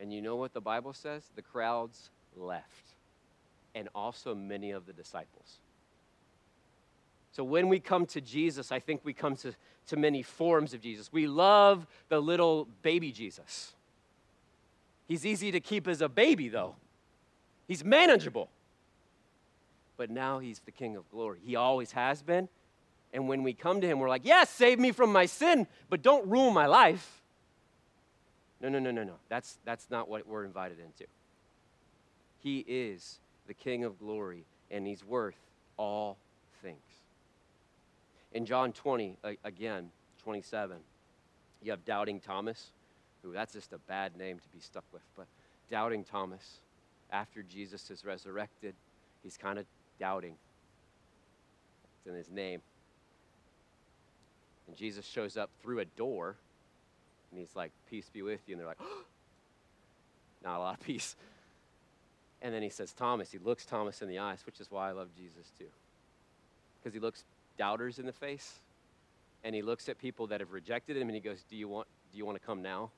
And you know what the Bible says? The crowds left, and also many of the disciples. So when we come to Jesus, I think we come to, to many forms of Jesus. We love the little baby Jesus. He's easy to keep as a baby, though, he's manageable. But now he's the King of glory. He always has been. And when we come to him, we're like, yes, save me from my sin, but don't ruin my life. No, no, no, no, no. That's, that's not what we're invited into. He is the King of glory, and he's worth all things. In John 20, again, 27, you have Doubting Thomas, who that's just a bad name to be stuck with, but Doubting Thomas, after Jesus is resurrected, he's kind of doubting. It's in his name. And Jesus shows up through a door and he's like, Peace be with you. And they're like, oh, Not a lot of peace. And then he says, Thomas, he looks Thomas in the eyes, which is why I love Jesus too. Because he looks doubters in the face and he looks at people that have rejected him and he goes, Do you want, do you want to come now?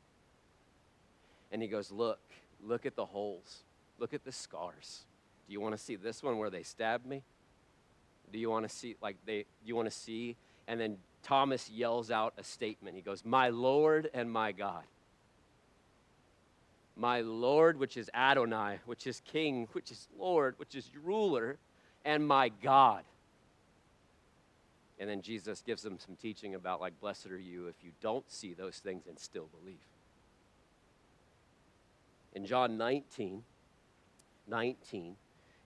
And he goes, Look, look at the holes, look at the scars. Do you want to see this one where they stabbed me? Do you want to see, like, they, do you want to see? And then Thomas yells out a statement. He goes, My Lord and my God. My Lord, which is Adonai, which is King, which is Lord, which is ruler, and my God. And then Jesus gives them some teaching about, like, blessed are you if you don't see those things and still believe. In John 19, 19,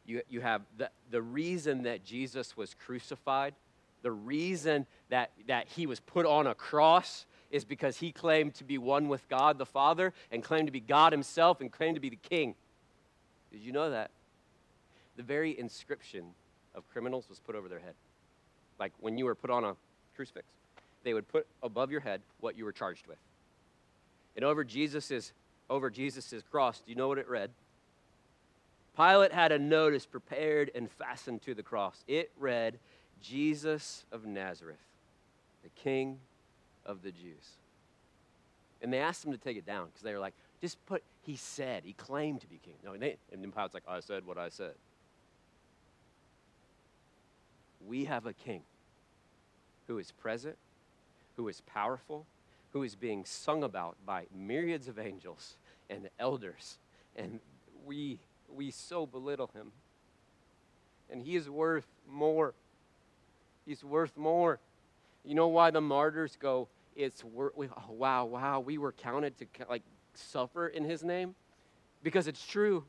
you, you have the, the reason that Jesus was crucified the reason that, that he was put on a cross is because he claimed to be one with God the Father and claimed to be God himself and claimed to be the king. Did you know that? The very inscription of criminals was put over their head. Like when you were put on a crucifix, they would put above your head what you were charged with. And over Jesus's over Jesus's cross, do you know what it read? Pilate had a notice prepared and fastened to the cross. It read, Jesus of Nazareth, the King of the Jews. And they asked him to take it down because they were like, just put, he said, he claimed to be king. No, and, they, and Pilate's like, I said what I said. We have a king who is present, who is powerful, who is being sung about by myriads of angels and elders. And we, we so belittle him. And he is worth more. He's worth more. You know why the martyrs go, it's worth, oh, wow, wow, we were counted to like suffer in his name? Because it's true.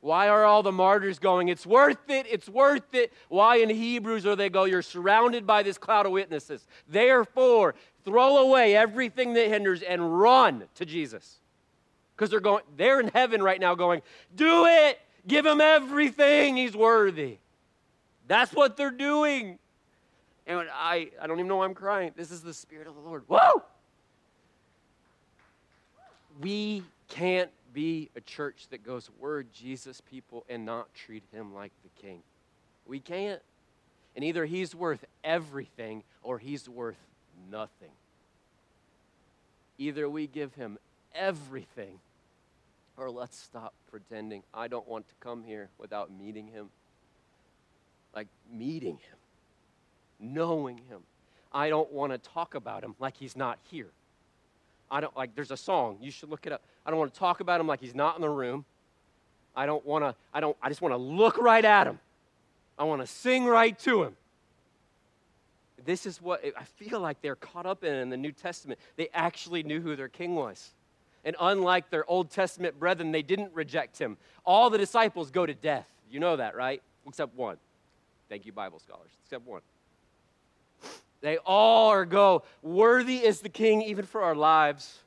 Why are all the martyrs going, it's worth it, it's worth it? Why in Hebrews are they go, you're surrounded by this cloud of witnesses. Therefore, throw away everything that hinders and run to Jesus. Because they're going, they're in heaven right now going, do it, give him everything, he's worthy. That's what they're doing. And I, I don't even know why I'm crying. This is the Spirit of the Lord. Whoa! We can't be a church that goes, we're Jesus people and not treat him like the king. We can't. And either he's worth everything or he's worth nothing. Either we give him everything or let's stop pretending. I don't want to come here without meeting him. Like meeting him, knowing him. I don't want to talk about him like he's not here. I don't like, there's a song, you should look it up. I don't want to talk about him like he's not in the room. I don't want to, I don't, I just want to look right at him. I want to sing right to him. This is what I feel like they're caught up in in the New Testament. They actually knew who their king was. And unlike their Old Testament brethren, they didn't reject him. All the disciples go to death. You know that, right? Except one. Thank you, Bible scholars. Except one. They all are go, worthy is the king even for our lives.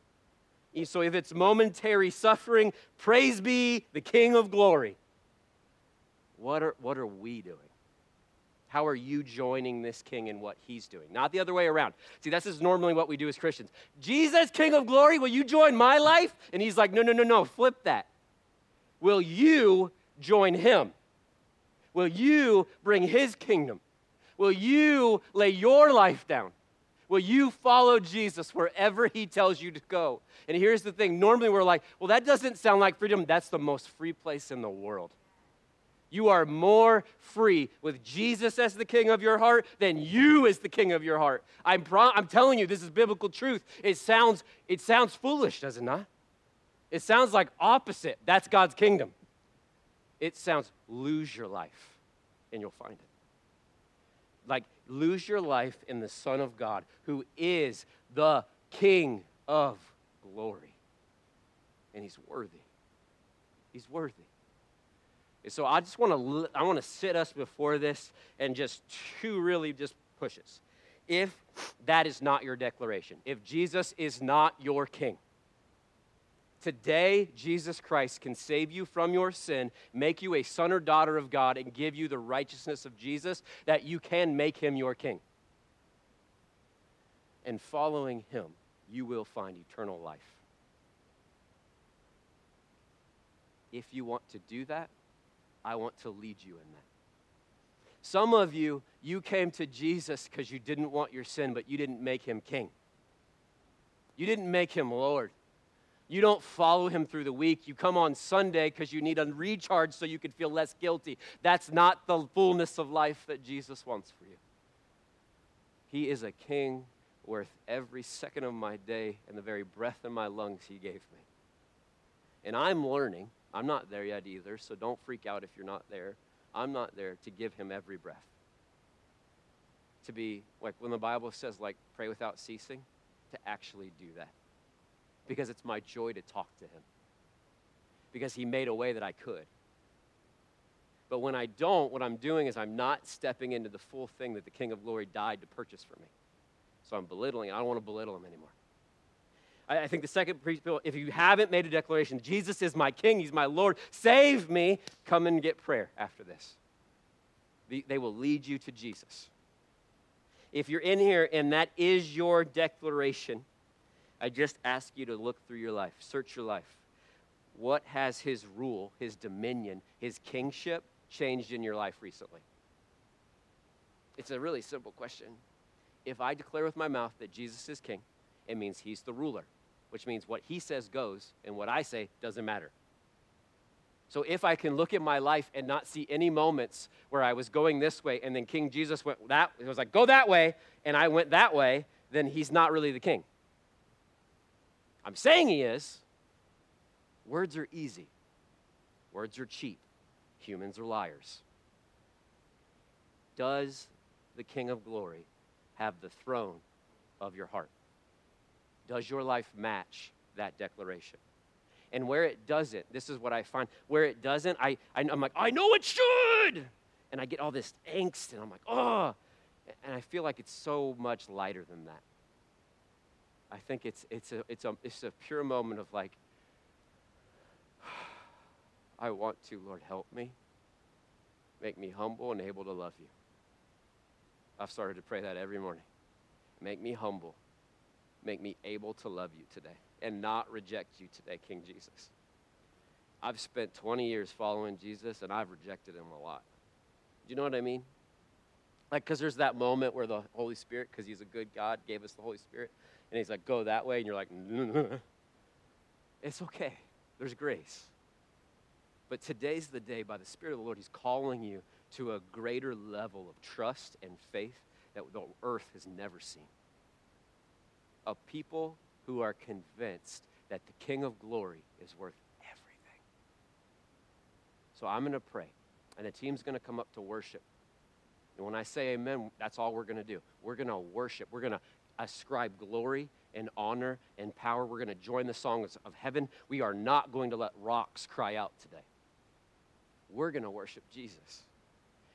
So if it's momentary suffering, praise be the king of glory. What are, what are we doing? How are you joining this king in what he's doing? Not the other way around. See, this is normally what we do as Christians. Jesus, king of glory, will you join my life? And he's like, no, no, no, no, flip that. Will you join him? Will you bring his kingdom? Will you lay your life down? Will you follow Jesus wherever he tells you to go? And here's the thing normally we're like, well, that doesn't sound like freedom. That's the most free place in the world. You are more free with Jesus as the king of your heart than you as the king of your heart. I'm, pro- I'm telling you, this is biblical truth. It sounds, it sounds foolish, does it not? It sounds like opposite. That's God's kingdom. It sounds lose your life and you'll find it. Like lose your life in the Son of God, who is the King of glory. And he's worthy. He's worthy. And so I just want to I want to sit us before this and just two really just pushes. If that is not your declaration, if Jesus is not your king, Today, Jesus Christ can save you from your sin, make you a son or daughter of God, and give you the righteousness of Jesus that you can make him your king. And following him, you will find eternal life. If you want to do that, I want to lead you in that. Some of you, you came to Jesus because you didn't want your sin, but you didn't make him king. You didn't make him Lord. You don't follow him through the week. You come on Sunday because you need a recharge so you can feel less guilty. That's not the fullness of life that Jesus wants for you. He is a king worth every second of my day and the very breath in my lungs he gave me. And I'm learning. I'm not there yet either, so don't freak out if you're not there. I'm not there to give him every breath. To be, like when the Bible says, like, pray without ceasing, to actually do that because it's my joy to talk to him. Because he made a way that I could. But when I don't, what I'm doing is I'm not stepping into the full thing that the King of Glory died to purchase for me. So I'm belittling. I don't want to belittle him anymore. I, I think the second principle if you haven't made a declaration, Jesus is my king, he's my Lord, save me, come and get prayer after this. The- they will lead you to Jesus. If you're in here and that is your declaration, I just ask you to look through your life, search your life. What has his rule, his dominion, his kingship changed in your life recently? It's a really simple question. If I declare with my mouth that Jesus is king, it means he's the ruler, which means what he says goes and what I say doesn't matter. So if I can look at my life and not see any moments where I was going this way and then King Jesus went that, it was like, go that way, and I went that way, then he's not really the king. I'm saying he is. Words are easy, words are cheap, humans are liars. Does the King of Glory have the throne of your heart? Does your life match that declaration? And where it doesn't, this is what I find. Where it doesn't, I, I, am like, I know it should. And I get all this angst, and I'm like, oh. And I feel like it's so much lighter than that. I think it's, it's, a, it's, a, it's a pure moment of like, I want to, Lord, help me. Make me humble and able to love you. I've started to pray that every morning. Make me humble. Make me able to love you today and not reject you today, King Jesus. I've spent 20 years following Jesus and I've rejected him a lot. Do you know what I mean? Like, because there's that moment where the Holy Spirit, because he's a good God, gave us the Holy Spirit, and he's like, go that way, and you're like, it's okay. There's grace. But today's the day, by the Spirit of the Lord, he's calling you to a greater level of trust and faith that the earth has never seen. A people who are convinced that the King of glory is worth everything. So I'm going to pray, and the team's going to come up to worship. And when I say amen, that's all we're going to do. We're going to worship. We're going to ascribe glory and honor and power. We're going to join the songs of heaven. We are not going to let rocks cry out today. We're going to worship Jesus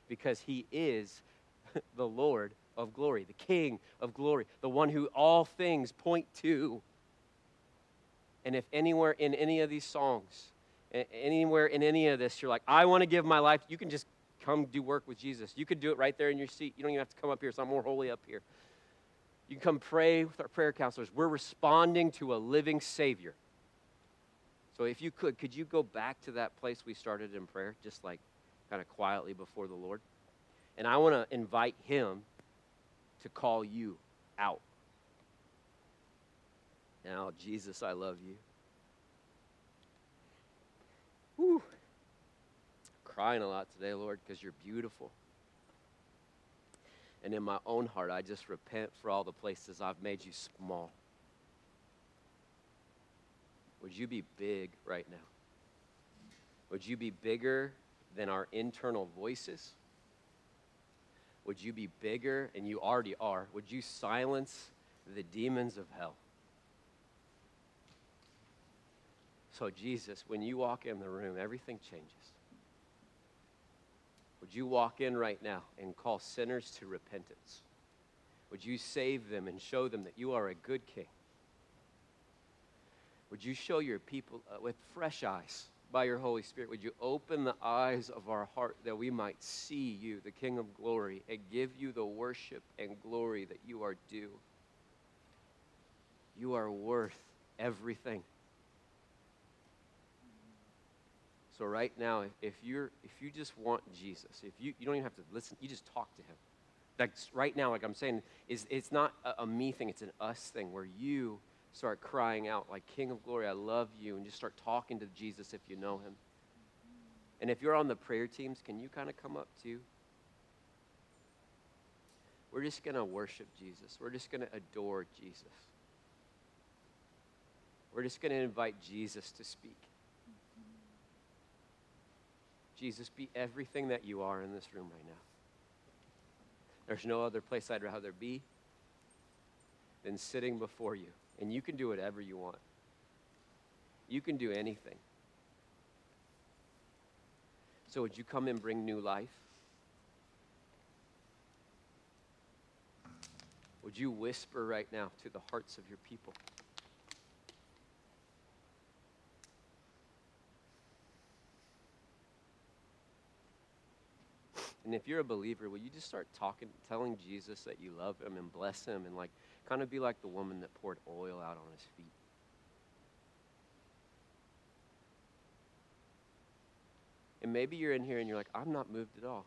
because he is the Lord of glory, the King of glory, the one who all things point to. And if anywhere in any of these songs, anywhere in any of this, you're like, I want to give my life, you can just come do work with Jesus. You could do it right there in your seat. You don't even have to come up here. It's not more holy up here. You can come pray with our prayer counselors. We're responding to a living Savior. So if you could, could you go back to that place we started in prayer, just like kind of quietly before the Lord? And I want to invite Him to call you out. Now, Jesus, I love you. Whew. Crying a lot today, Lord, because you're beautiful. And in my own heart, I just repent for all the places I've made you small. Would you be big right now? Would you be bigger than our internal voices? Would you be bigger, and you already are? Would you silence the demons of hell? So, Jesus, when you walk in the room, everything changes. Would you walk in right now and call sinners to repentance? Would you save them and show them that you are a good king? Would you show your people uh, with fresh eyes by your Holy Spirit? Would you open the eyes of our heart that we might see you, the King of glory, and give you the worship and glory that you are due? You are worth everything. So right now, if, you're if you just want Jesus, if you, you don't even have to listen, you just talk to him. Like right now, like I'm saying, is it's not a, a me thing, it's an us thing where you start crying out like King of Glory, I love you, and just start talking to Jesus if you know him. And if you're on the prayer teams, can you kind of come up too? We're just going to worship Jesus. We're just going to adore Jesus. We're just going to invite Jesus to speak. Jesus, be everything that you are in this room right now. There's no other place I'd rather be than sitting before you. And you can do whatever you want, you can do anything. So, would you come and bring new life? Would you whisper right now to the hearts of your people? And if you're a believer, will you just start talking, telling Jesus that you love him and bless him and like kind of be like the woman that poured oil out on his feet? And maybe you're in here and you're like, I'm not moved at all.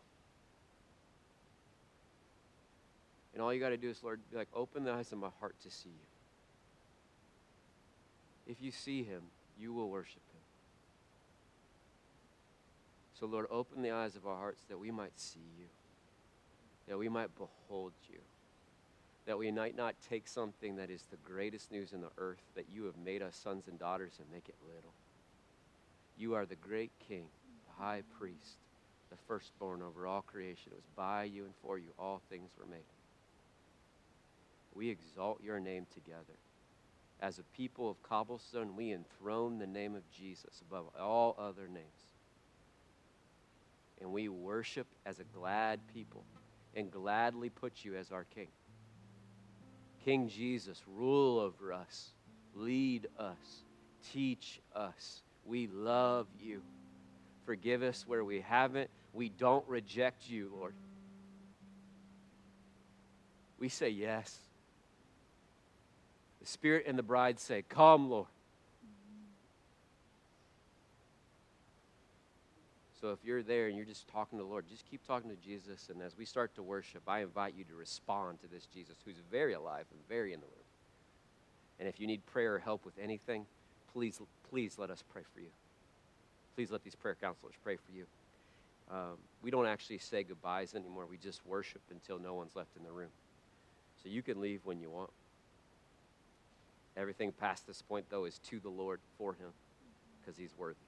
And all you got to do is, Lord, be like, open the eyes of my heart to see you. If you see him, you will worship. So, Lord, open the eyes of our hearts that we might see you, that we might behold you, that we might not take something that is the greatest news in the earth, that you have made us sons and daughters, and make it little. You are the great King, the high priest, the firstborn over all creation. It was by you and for you all things were made. We exalt your name together. As a people of cobblestone, we enthrone the name of Jesus above all other names and we worship as a glad people and gladly put you as our King. King Jesus, rule over us, lead us, teach us. We love you. Forgive us where we haven't. We don't reject you, Lord. We say yes. The Spirit and the bride say, Come, Lord. So if you're there and you're just talking to the Lord, just keep talking to Jesus. And as we start to worship, I invite you to respond to this Jesus who's very alive and very in the room. And if you need prayer or help with anything, please, please let us pray for you. Please let these prayer counselors pray for you. Um, we don't actually say goodbyes anymore. We just worship until no one's left in the room. So you can leave when you want. Everything past this point, though, is to the Lord for Him because He's worthy.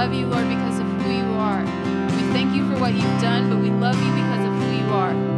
love you, Lord, because of who you are. We thank you for what you've done, but we love you because of who you are.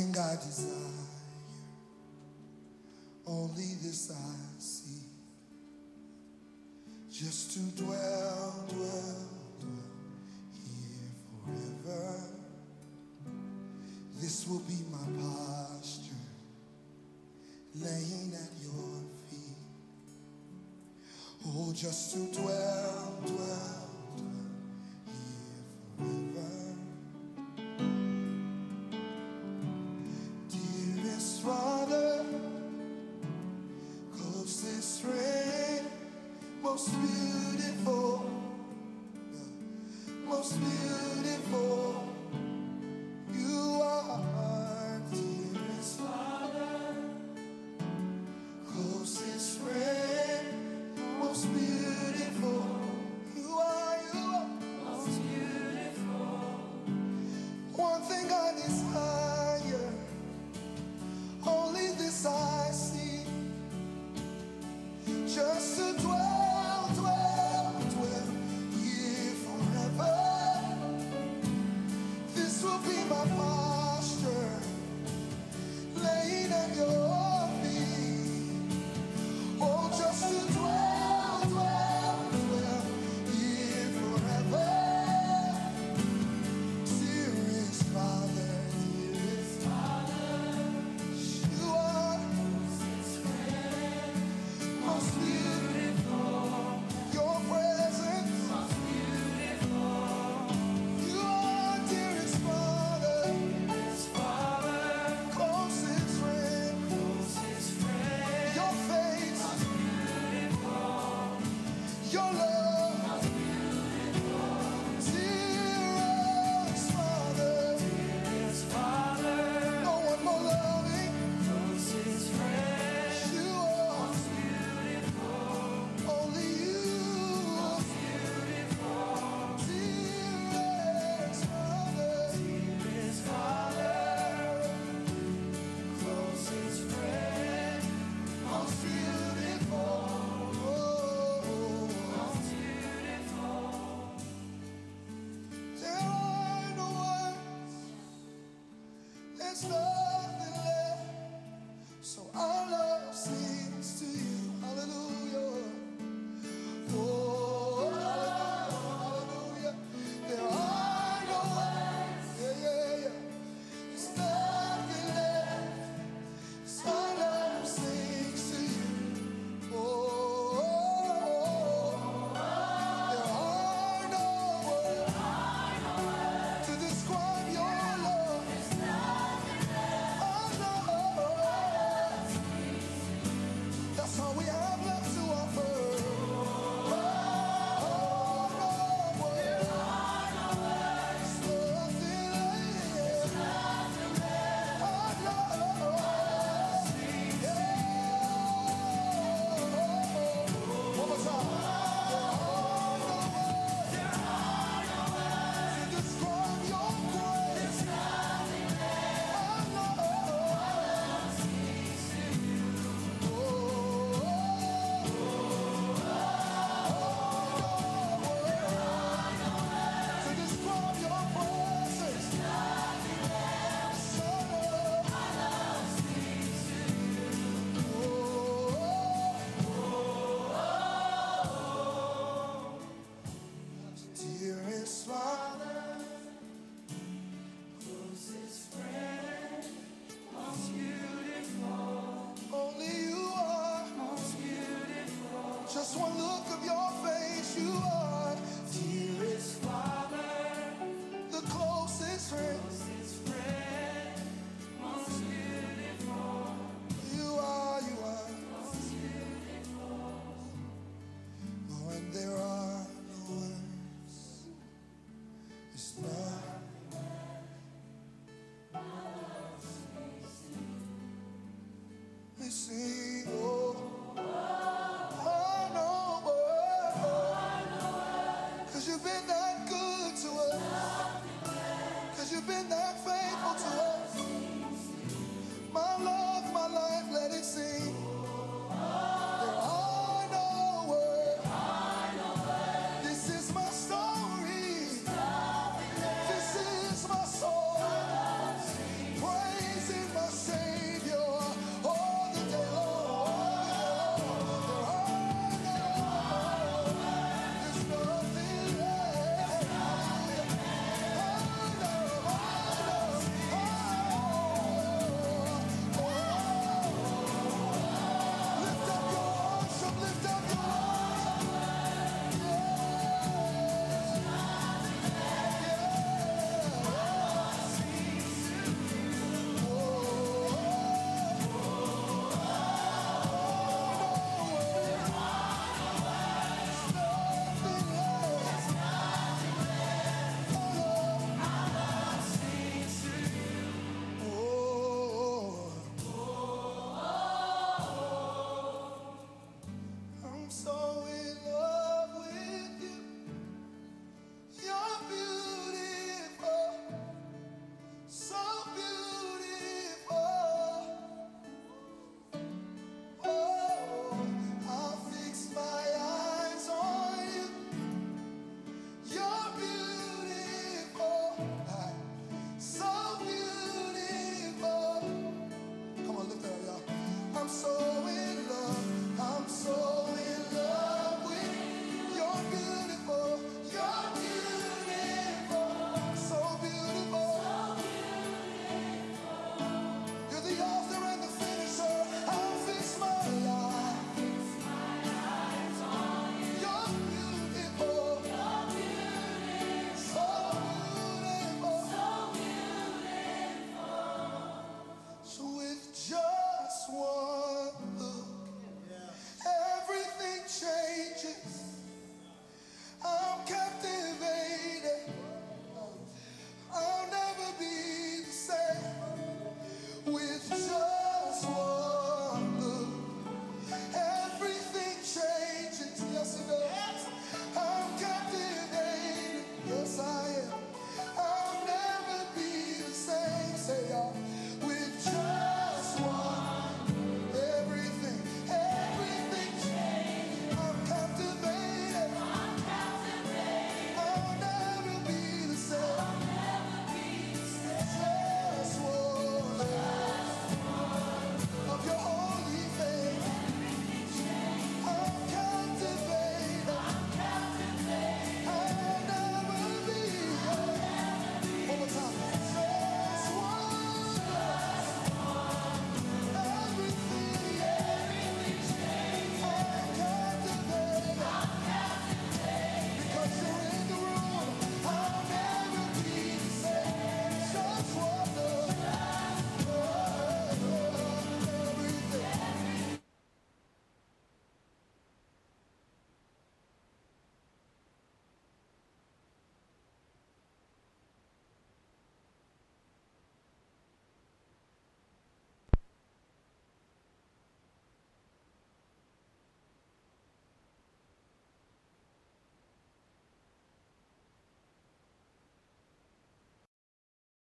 thing I desire, only this I see. Just to dwell, dwell, dwell here forever. This will be my posture, laying at your feet. Oh, just to dwell.